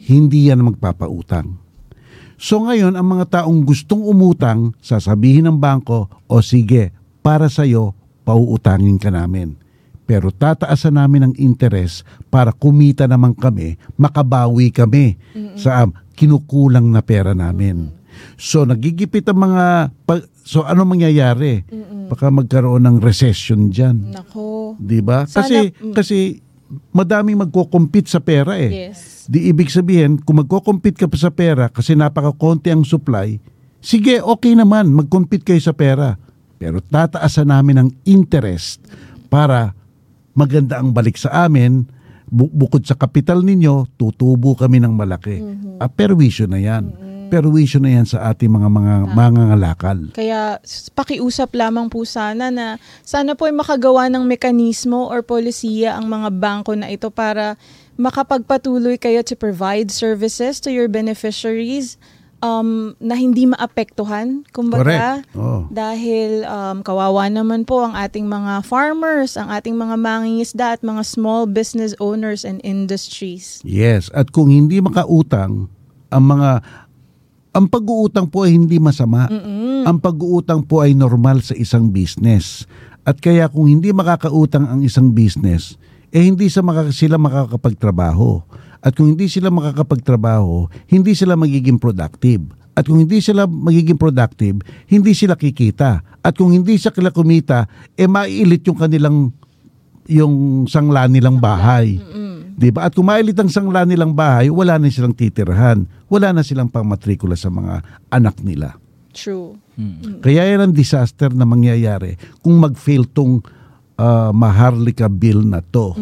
Hindi yan magpapautang. So ngayon, ang mga taong gustong umutang, sasabihin ng bangko, o sige, para sa'yo, pauutangin ka namin. Pero tataasan namin ang interes para kumita naman kami, makabawi kami sa um, kinukulang na pera namin. So nagigipit ang mga, so ano mangyayari? Baka magkaroon ng recession dyan. Nako. 'di ba? Kasi mm. kasi madaming magko-compete sa pera eh. Yes. Di ibig sabihin, kung magko-compete ka pa sa pera kasi napaka-konti ang supply, sige, okay naman, mag-compete kayo sa pera. Pero tataasan namin ang interest para maganda ang balik sa amin, bu- bukod sa kapital ninyo, tutubo kami ng malaki. Ah, perwisyo na yan. Perwisyo na yan sa ating mga mga mangangalakal. Kaya s- pakiusap lamang po sana na sana po ay makagawa ng mekanismo or polisiya ang mga bangko na ito para makapagpatuloy kayo to provide services to your beneficiaries um, na hindi maapektuhan. Kumbaga. Oh. dahil um, kawawa naman po ang ating mga farmers, ang ating mga mangingisda at mga small business owners and industries. Yes, at kung hindi makautang, ang mga ang pag-uutang po ay hindi masama. Ang pag-uutang po ay normal sa isang business. At kaya kung hindi makakautang ang isang business, eh hindi sa maka, sila makakapagtrabaho. At kung hindi sila makakapagtrabaho, hindi sila magiging productive. At kung hindi sila magiging productive, hindi sila kikita. At kung hindi sila kumita, eh mailit yung kanilang yung sangla nilang bahay. 'Di ba? At kung mailit ang sangla nilang bahay, wala na silang titirhan. Wala na silang pangmatrikula sa mga anak nila. True. Kaya yan ang disaster na mangyayari kung mag-fail tong ah, Maharlika bill na to.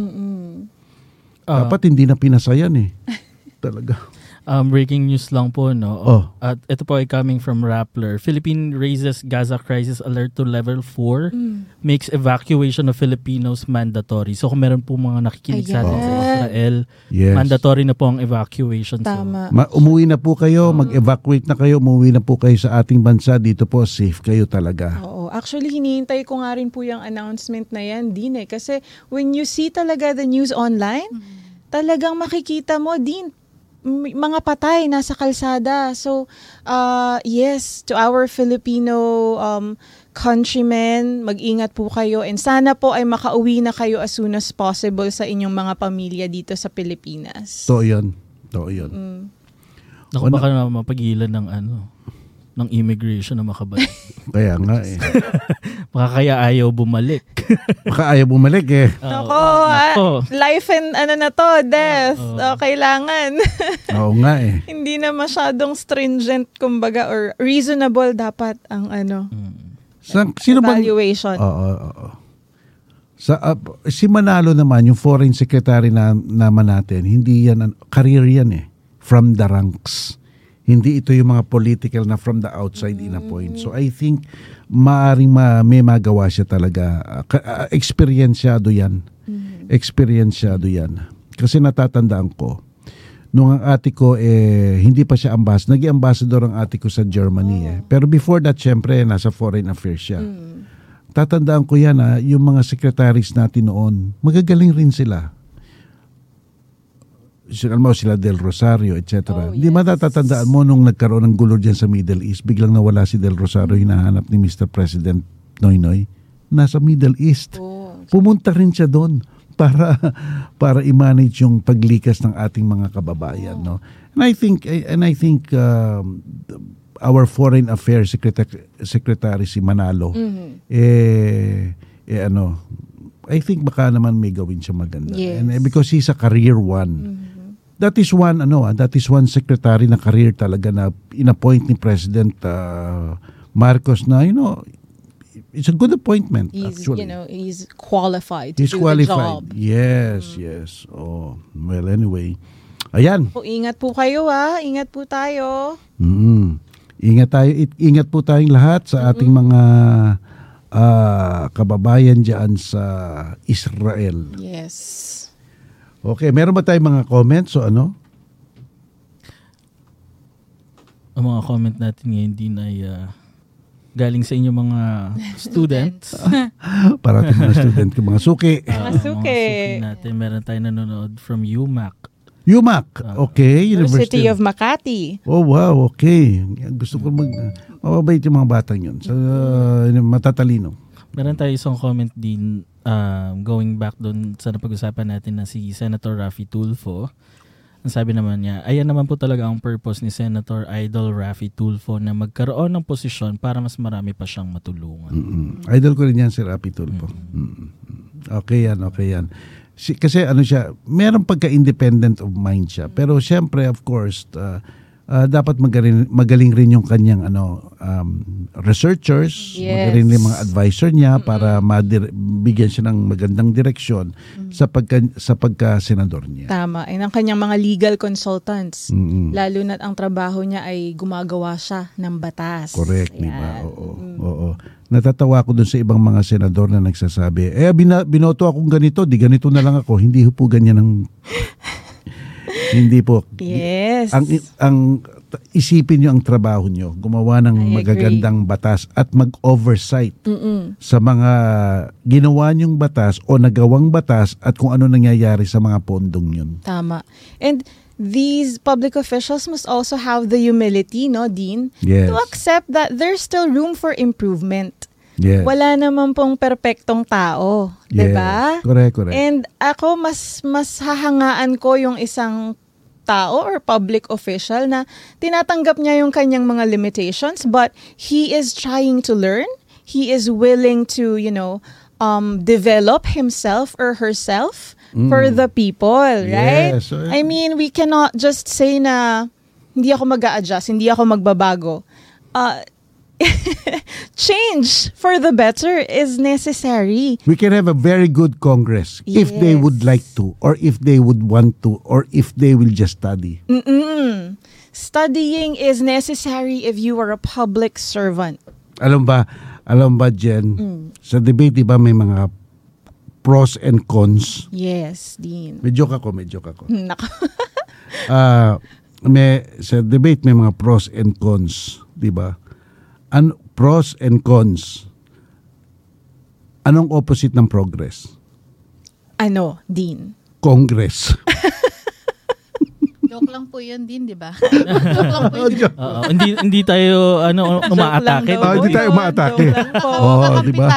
Ah, Dapat hindi na pinasayan eh. Talaga. Um, breaking news lang po, no? Oh. At ito po ay coming from Rappler. Philippine raises Gaza crisis alert to level 4. Makes evacuation of Filipinos mandatory. So kung meron po mga nakikinig sa atin sa. Israel, Yes. mandatory na po ang evacuation. So, Tama. Ma- umuwi na po kayo, mag-evacuate na kayo, umuwi na po kayo sa ating bansa. Dito po, safe kayo talaga. Oo. Actually, hinihintay ko nga rin po yung announcement na yan din eh. Kasi when you see talaga the news online, talagang makikita mo din mga patay nasa kalsada. So, uh, yes, to our Filipino um, countrymen, mag-ingat po kayo and sana po ay makauwi na kayo as soon as possible sa inyong mga pamilya dito sa Pilipinas. So, yun. So, yun. Mm. Naku, baka na mapagilan ng ano, ng immigration na makabalik. Kaya nga eh. baka kaya ayaw bumalik. Baka ayaw bumalik eh. Nako, ah, nako. life and ano na to, death. Oh, kailangan. Oo nga eh. Hindi na masyadong stringent, kumbaga, or reasonable dapat ang ano, Sa, sino evaluation. Oo, oo, oo. Sa, uh, si Manalo naman, yung foreign secretary na, naman natin, hindi yan, an- career yan eh. From the ranks. Hindi ito yung mga political na from the outside in a point. So I think maaring ma, may magawa siya talaga. Uh, ka- uh, experiensyado yan. Experiensyado yan. Kasi natatandaan ko, nung ang ate ko eh hindi pa siya ambassador, naging ambassador ang ate ko sa Germany eh. Pero before that syempre nasa foreign affairs siya. Tatandaan ko yan ha, yung mga secretaries natin noon, magagaling rin sila. Sila mo sila Del Rosario, etc. Oh, yes. matatatandaan mo nung nagkaroon ng gulo dyan sa Middle East, biglang nawala si Del Rosario, hinahanap ni Mr. President Noynoy, nasa Middle East Oh. pumunta rin siya doon para para i-manage yung paglikas ng ating mga kababayan no and i think and i think um, our foreign affairs secretary, secretary si Manalo eh, eh ano I think baka naman may gawin siya maganda Yes. and eh, because he's a career one That is one ano ah, that is one secretary na career talaga na inappoint ni President ah, Marcos na you know it's a good appointment He's, actually. you know, he's qualified to He's do qualified. the job. Yes, yes. Oh, well anyway. Ayan. Po, ingat po kayo ha. Ingat po tayo. Mm. Ingat tayo, ingat po tayong lahat sa ating mga ah, kababayan diyan sa Israel. Yes. Okay, meron ba tayong mga comments o ano? ang mga comment natin ngayon din ay ah, galing sa inyong mga students. Para ating mga student, yung mga suki. Ah, Mga suki. natin. Meron tayo nanonood from UMAC. UMAC. Okay, University University. of Makati. Oh, wow, okay. Gusto ko mag... Mababait yung mga batang yun. Sa, matatalino. Meron tayo isang comment din um, going back doon sa napag-usapan natin na si Senator Raffy Tulfo. Ang sabi naman niya, ayan naman po talaga ang purpose ni Senator Idol Raffy Tulfo na magkaroon ng posisyon para mas marami pa siyang matulungan. Mm. Idol ko rin yan si Rapi Tulfo. Mm. Okay yan, okay yan. Si, kasi ano siya, meron pagka-independent of mind siya. Pero syempre, of course, uh, uh, dapat magaling, magaling rin yung kanyang ano um, researchers, Yes. magaling rin mga advisor niya para madir- bigyan siya ng magandang direksyon sa pagka sa pagka-senador niya. Tama. And ang kanyang mga legal consultants. Mm-mm. Lalo na't ang trabaho niya ay gumagawa siya ng batas. Correct, di ba? Oo. Oo. Natatawa ko dun sa ibang mga senador na nagsasabi, eh bina, binoto akong ganito, di ganito na lang ako. Hindi po ganyan ang Hindi po. Yes. Ang ang isipin niyo ang trabaho niyo, gumawa ng I agree. magagandang batas at mag-oversight Mm-mm. sa mga ginawa niyong batas o nagawang batas at kung ano nangyayari sa mga pondong yun. Tama. And these public officials must also have the humility, no, Dean, Yes. to accept that there's still room for improvement. Yes. Wala naman pong perpektong tao, 'di ba? Yes. Correct, correct. And ako mas mas hahangaan ko yung isang tao or public official na tinatanggap niya yung kanyang mga limitations but he is trying to learn. He is willing to, you know, um, develop himself or herself for the people, right? Yes. So, I mean, we cannot just say na hindi ako mag adjust hindi ako magbabago. Uh, change for the better is necessary. we can have a very good Congress if they would like to, or if they would want to, or if they will just study. Mm-mm. Studying is necessary if you are a public servant. Alam ba, alam ba, Jen, sa debate, di ba may mga pros and cons? Yes, Dean. May joke ako, may joke ako. Nako. Ah, may, sa debate, may mga pros and cons, di ba? An pros and cons. Anong opposite ng progress? ano, Dean? Congress. Joke lang po yun din, di ba? Joke lang po yun. Oo, hindi hindi tayo ano umaatake. Joke lang daw hindi tayo yun. umaatake. Joke lang po. Oo, di ba?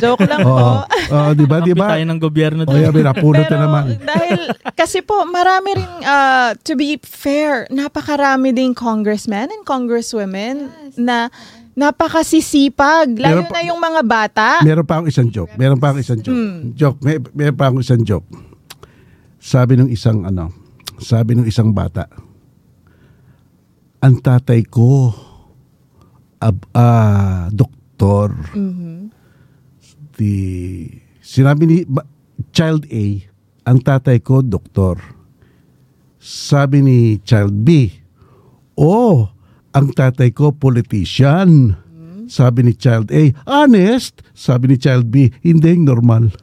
Joke lang po. Oo, Oo, di ba, di Kampi ba? tayo ng gobyerno O doon. may napulot na naman. dahil, kasi po, marami rin, uh, to be fair, napakarami ding congressmen and congresswomen na napakasisipag. Lalo Meron pa- na yung mga bata. Meron pa akong isang joke. Meron pa akong isang joke. Joke. May, meron pa akong isang joke. Sabi ng isang ano, sabi ng isang bata, ang tatay ko, ab, ah, doktor. Di, sinabi ni ba- child A, ang tatay ko, doktor. Sabi ni child B, oh, ang tatay ko, politician. Sabi ni child A, honest. Sabi ni child B, hindi normal.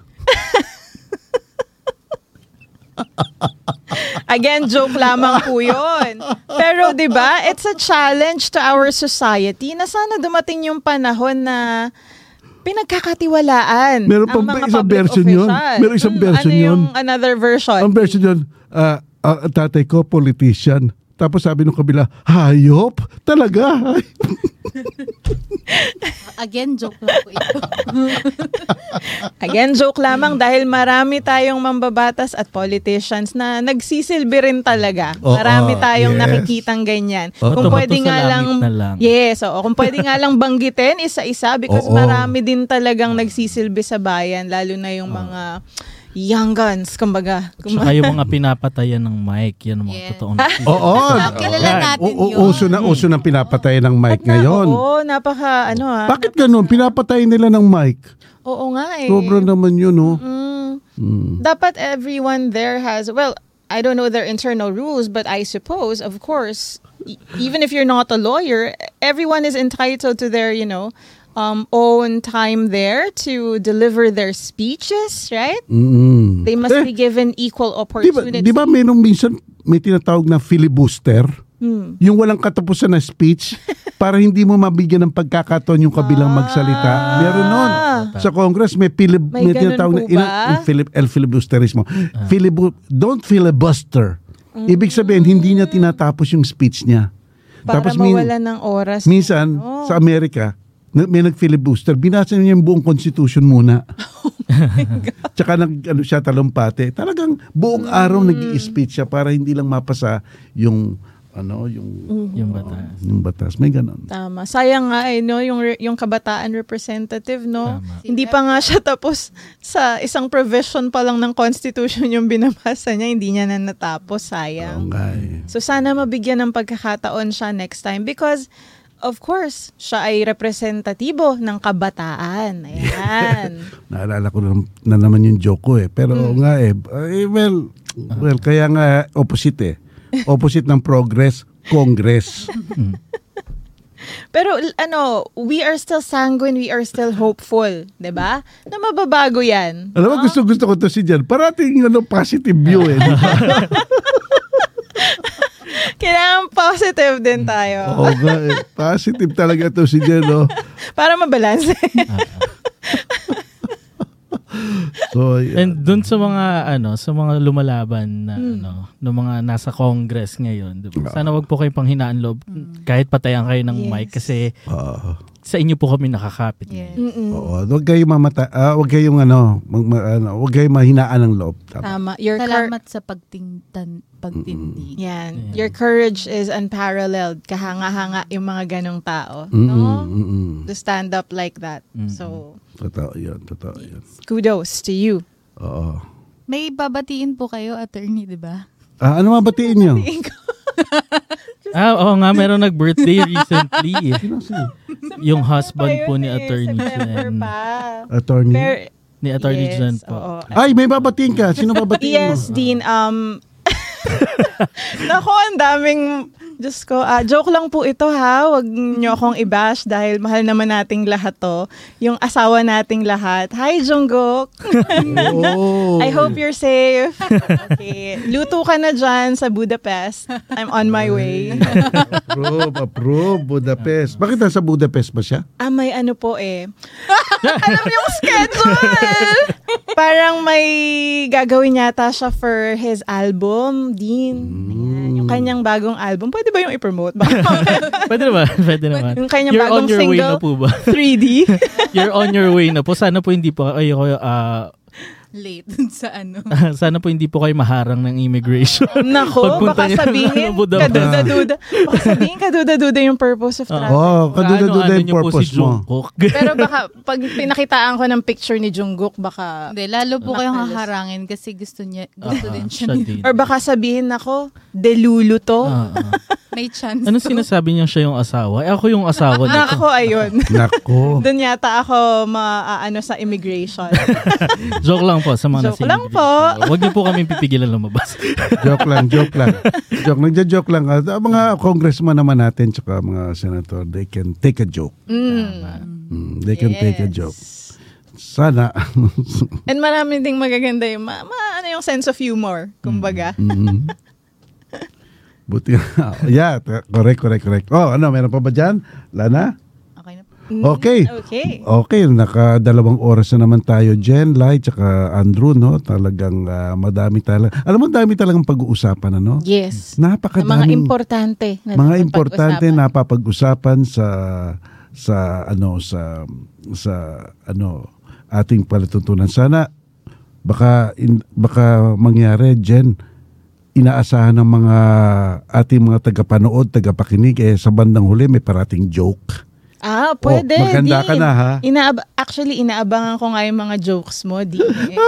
Again, joke lamang po yun. Pero 'di ba, it's a challenge to our society na sana dumating yung panahon na pinagkakatiwalaan Meron ang pang mga isang version yun. official. Meron isang Hmm, version ano yun. yung another version? Ang version yun, ah, ang tatay ko, politician. Tapos sabi nung kabila, hayop? Talaga? Again, joke lang po ito. Again, joke lamang dahil marami tayong mambabatas at politicians na nagsisilbi rin talaga. Oo, marami tayong yes. nakikitang ganyan. Oo, kung pwede nga lang, na lang. yes, oo, kung pwede nga lang banggitin isa-isa because Oo. marami din talagang nagsisilbi sa bayan lalo na yung mga young guns, kumbaga. Saka yung mga pinapatayan ng mic, yan ang mga Yes. totoong Oo. Kilala natin U- u- yun. Uso na, uso ng pinapatay ng mic na- ngayon. Oo, napaka, ano ah. Bakit ganun? Pinapatay nila ng mic. Oo nga eh. Sobra naman yun, oh. Mm. Mm. dapat everyone there has well i don't know their internal rules but i suppose of course e- even if you're not a lawyer everyone is entitled to their you know um, own time there to deliver their speeches right Mm. they must Eh, be given equal Di ba, opportunity di ba merong minsan may tinatawag na filibuster? Hmm. Yung walang katapusan na speech para hindi mo mabigyan ng pagkakataon yung kabilang magsalita. Meron nun. Sa Congress may, filib, May ganun tinatawag na ina- filib, el filibusterismo. Filibu, don't filibuster. Ibig sabihin, hindi niya tinatapos yung speech niya. para min- mawala ng oras minsan, Oh. sa Amerika, may nag-filibuster, binasa niya yung buong constitution muna. Tsaka nag, ano, siya talumpate. Talagang buong araw Mm. nag-i-speech siya para hindi lang mapasa yung ano yung yung batas. yung batas. May ganon. Tama. Sayang nga eh, no, yung, re- yung kabataan representative, no? Tama. Hindi pa nga siya tapos sa isang provision pa lang ng Constitution yung binabasa niya, hindi niya na natapos. Sayang. nga eh. So sana mabigyan ng pagkakataon siya next time because of course, siya ay representatibo ng kabataan. Ayan. Naalala ko na, na naman yung joke ko eh. Pero Mm. nga eh, eh, well, well, kaya nga opposite eh. Opposite ng progress, Congress. Pero ano, we are still sanguine, we are still hopeful, 'di ba? Na mababago 'yan. Alam mo, gusto gusto ko to si Jan. Parating ano, positive view eh. Kailangan positive din tayo Oo nga eh. Positive talaga to si Jan, no? para mabalanse. So, yeah. And dun sa mga ano, sa mga lumalaban na ano, ng mga nasa Congress ngayon, 'di ba? Sana wag po kayo panghinaan loob kahit patayan kayo ng Yes. mic kasi Ah. Sa inyo po kami nakakapit. Yes. Mm-mm. Oo, wag kayong mamata, ah, wag kayong ano, mag, ma- ano, wag kayong mahinaan ng loob. Tama. Tama. Your Salamat sa pagtingtan, pagtindi. Yan. Your courage is unparalleled. Kahanga-hanga yung mga ganong tao. Mm-mm, No? mm-mm. To stand up like that. Mm. So, Totoo yun, totoo yun. kudos to you. Oo. May babatiin po kayo, attorney, di ba? Ah, ano mabatiin niyo? Ah, oo nga, meron nag-birthday recently. eh. yung husband po ni Attorney Jen. pa. Attorney? Ni Attorney yes, Jen po. oo. Ay, may babatiin ka. Sino babatiin Yes, mo? Dean. Um, Nako, ang daming... Diyos ko, ah, joke lang po ito ha. Huwag niyo akong i-bash dahil mahal naman nating lahat to. Yung asawa nating lahat. Hi, Jungkook! Oh. I hope you're safe. Okay. Luto ka na dyan sa Budapest. I'm on my way. approve, approve. Budapest. Bakit nasa Budapest ba siya? Ah, may ano po eh. Alam yung schedule! Parang may gagawin yata siya for his album, Dean. Ayan, yung kanyang bagong album. Pwede ba yung i-promote? Pwede naman, pwede naman. Yung kanyang You're on bagong your way single. na po ba? 3D. You're on your way na po. Sana po hindi po kayo, ah, Late sa ano. sana po hindi po kayo maharang ng immigration. Nako, Pagpunta baka sabihin, Budapest. kaduda-duda. Baka sabihin, kaduda-duda yung purpose of traffic. Oh, kaduda-duda Ano-ano yung purpose si mo. Pero baka, pag pinakitaan ko ng picture ni Jungkook, baka, Hindi, lalo po kayong haharangin kasi gusto niya, gusto Ah, din siya. siya or baka sabihin ako, delulu to. Ah, ah. May chance Ano to. sinasabi niya siya yung asawa? Eh, ako yung asawa nito. Nako, ayun. Nako. Doon yata ako maaano sa immigration. Joke lang po sa mga Joke nasa lang po. Huwag niyo po kami pipigilan lumabas. joke lang, joke lang. Joke, nagja-joke lang. Ah, mga congressman naman natin tsaka mga senator, they can take a joke. Mm. Mm, they can take a Yes. joke. Sana. And marami ding magaganda yung, ma, ma- ano yung sense of humor, kumbaga. Mm. Buti. yeah, t- correct, correct, correct. Oh, ano, meron pa ba dyan? Lana? Okay na po. Mm, Okay. Okay. Okay, nakadalawang oras na naman tayo, Jen, Lai, tsaka Andrew, no? Talagang ah, madami talaga. Alam mo, dami talagang pag-uusapan, ano? Yes. Na mga importante. Na mga importante na napapag-usapan sa sa ano sa sa ano ating palatuntunan. Sana baka in, baka mangyari Jen inaasahan ng mga ating mga tagapanood, tagapakinig eh sa bandang huli may parating joke. Ah, pwede. Oh, maganda ka Dean. na, ha? Inaab- actually, inaabangan ko nga yung mga jokes mo, Dean. eh.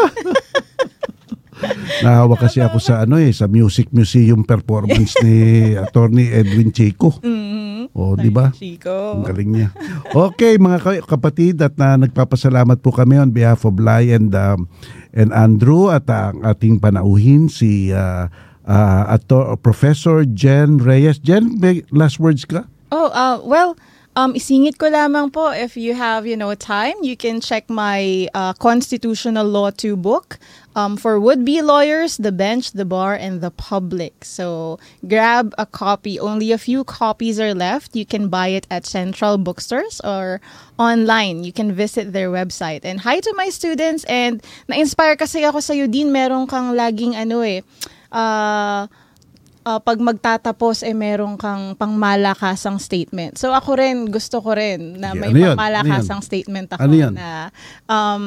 Nahawa kasi ako sa ano eh sa Music Museum performance ni Attorney Edwin Chico. Mhm. Oh, di ba? Chico. Ang galing niya. Okay, mga ka- kapatid at na nagpapasalamat po kami on behalf of Lai and um, and Andrew at ang ating panauhin si uh, uh, ato, Professor Jen Reyes. Jen, may last words ka? Oh, uh, well, um, isingit ko lamang po, if you have, you know, time, you can check my uh, Constitutional Law 2 book um, for would-be lawyers, the bench, the bar, and the public. So grab a copy. Only a few copies are left. You can buy it at Central Bookstores or online. You can visit their website. And hi to my students. And na-inspire kasi ako sa Dean. Meron kang laging ano eh, uh, uh, pag magtatapos eh meron kang pangmalakasang statement. So ako rin gusto ko rin na Yeah, may ano yun? pangmalakasang Ano statement ako Ano na um,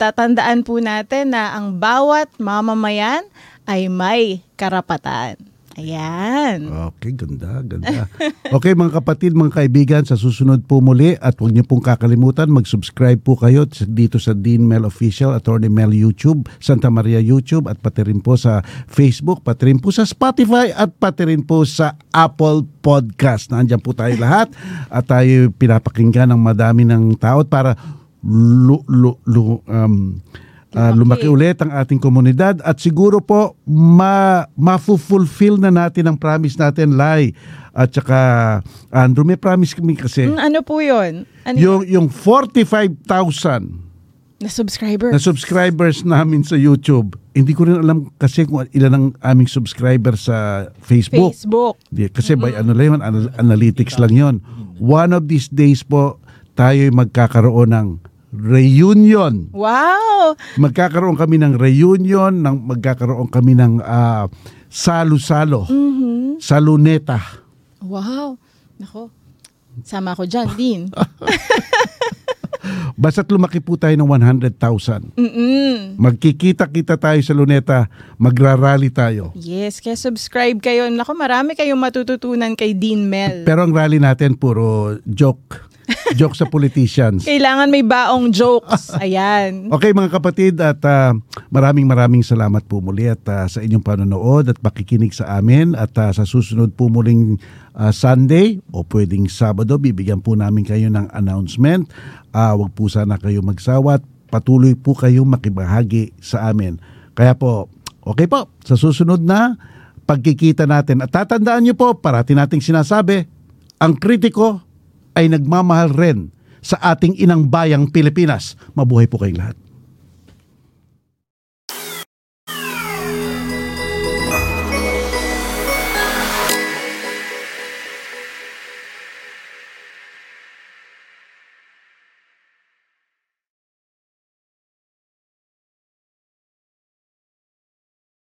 tatandaan po natin na ang bawat mamamayan ay may karapatan. Ayan. Okay, ganda, ganda. Okay mga kapatid, mga kaibigan, sa susunod po muli at huwag niyo pong kakalimutan, mag-subscribe po kayo dito sa Dean Mel Official, Attorney Mel YouTube, Santa Maria YouTube at pati rin po sa Facebook, pati rin po sa Spotify at pati rin po sa Apple Podcast. Nandiyan po tayo lahat at tayo pinapakinggan ng madami ng tao para lu, lu, lu, um, Ah, lumaki. ulit ang ating komunidad at siguro po ma mafu-fulfill na natin ang promise natin Lai. At saka Andrew may promise kami kasi. Mm, ano po yun? Ano yung yung 45,000 na subscriber? na subscribers namin sa YouTube. Hindi ko rin alam kasi kung ilan ang aming subscribers sa Facebook, Facebook. Di, kasi by ano lang yun, anal- analytics lang yon one of these days po tayo magkakaroon ng reunion Wow! magkakaroon kami ng reunion, ng magkakaroon kami ng ah, salo-salo, Mhm. saluneta. Wow. Nako. Sama ko dyan, Dean. Basta't lumaki po tayo ng 100,000. Mm-mm. Magkikita-kita tayo sa Luneta, magrarally tayo. Yes, kaya subscribe kayo. Naku, marami kayong matututunan kay Dean Mel. Pero ang rally natin puro joke. Joke sa politicians. Kailangan may baong jokes. Ayan. Okay mga kapatid at ah, maraming maraming salamat po muli at ah, sa inyong panonood at pakikinig sa amin at ah, sa susunod po muling ah, Sunday o pwedeng Sabado bibigyan po namin kayo ng announcement. Ah, wag po sana kayo magsawa at patuloy po kayong makibahagi sa amin. Kaya po, okay po, sa susunod na pagkikita natin at tatandaan niyo po, parati nating sinasabi, ang kritiko ay nagmamahal rin sa ating inang bayang Pilipinas. Mabuhay po kayong lahat.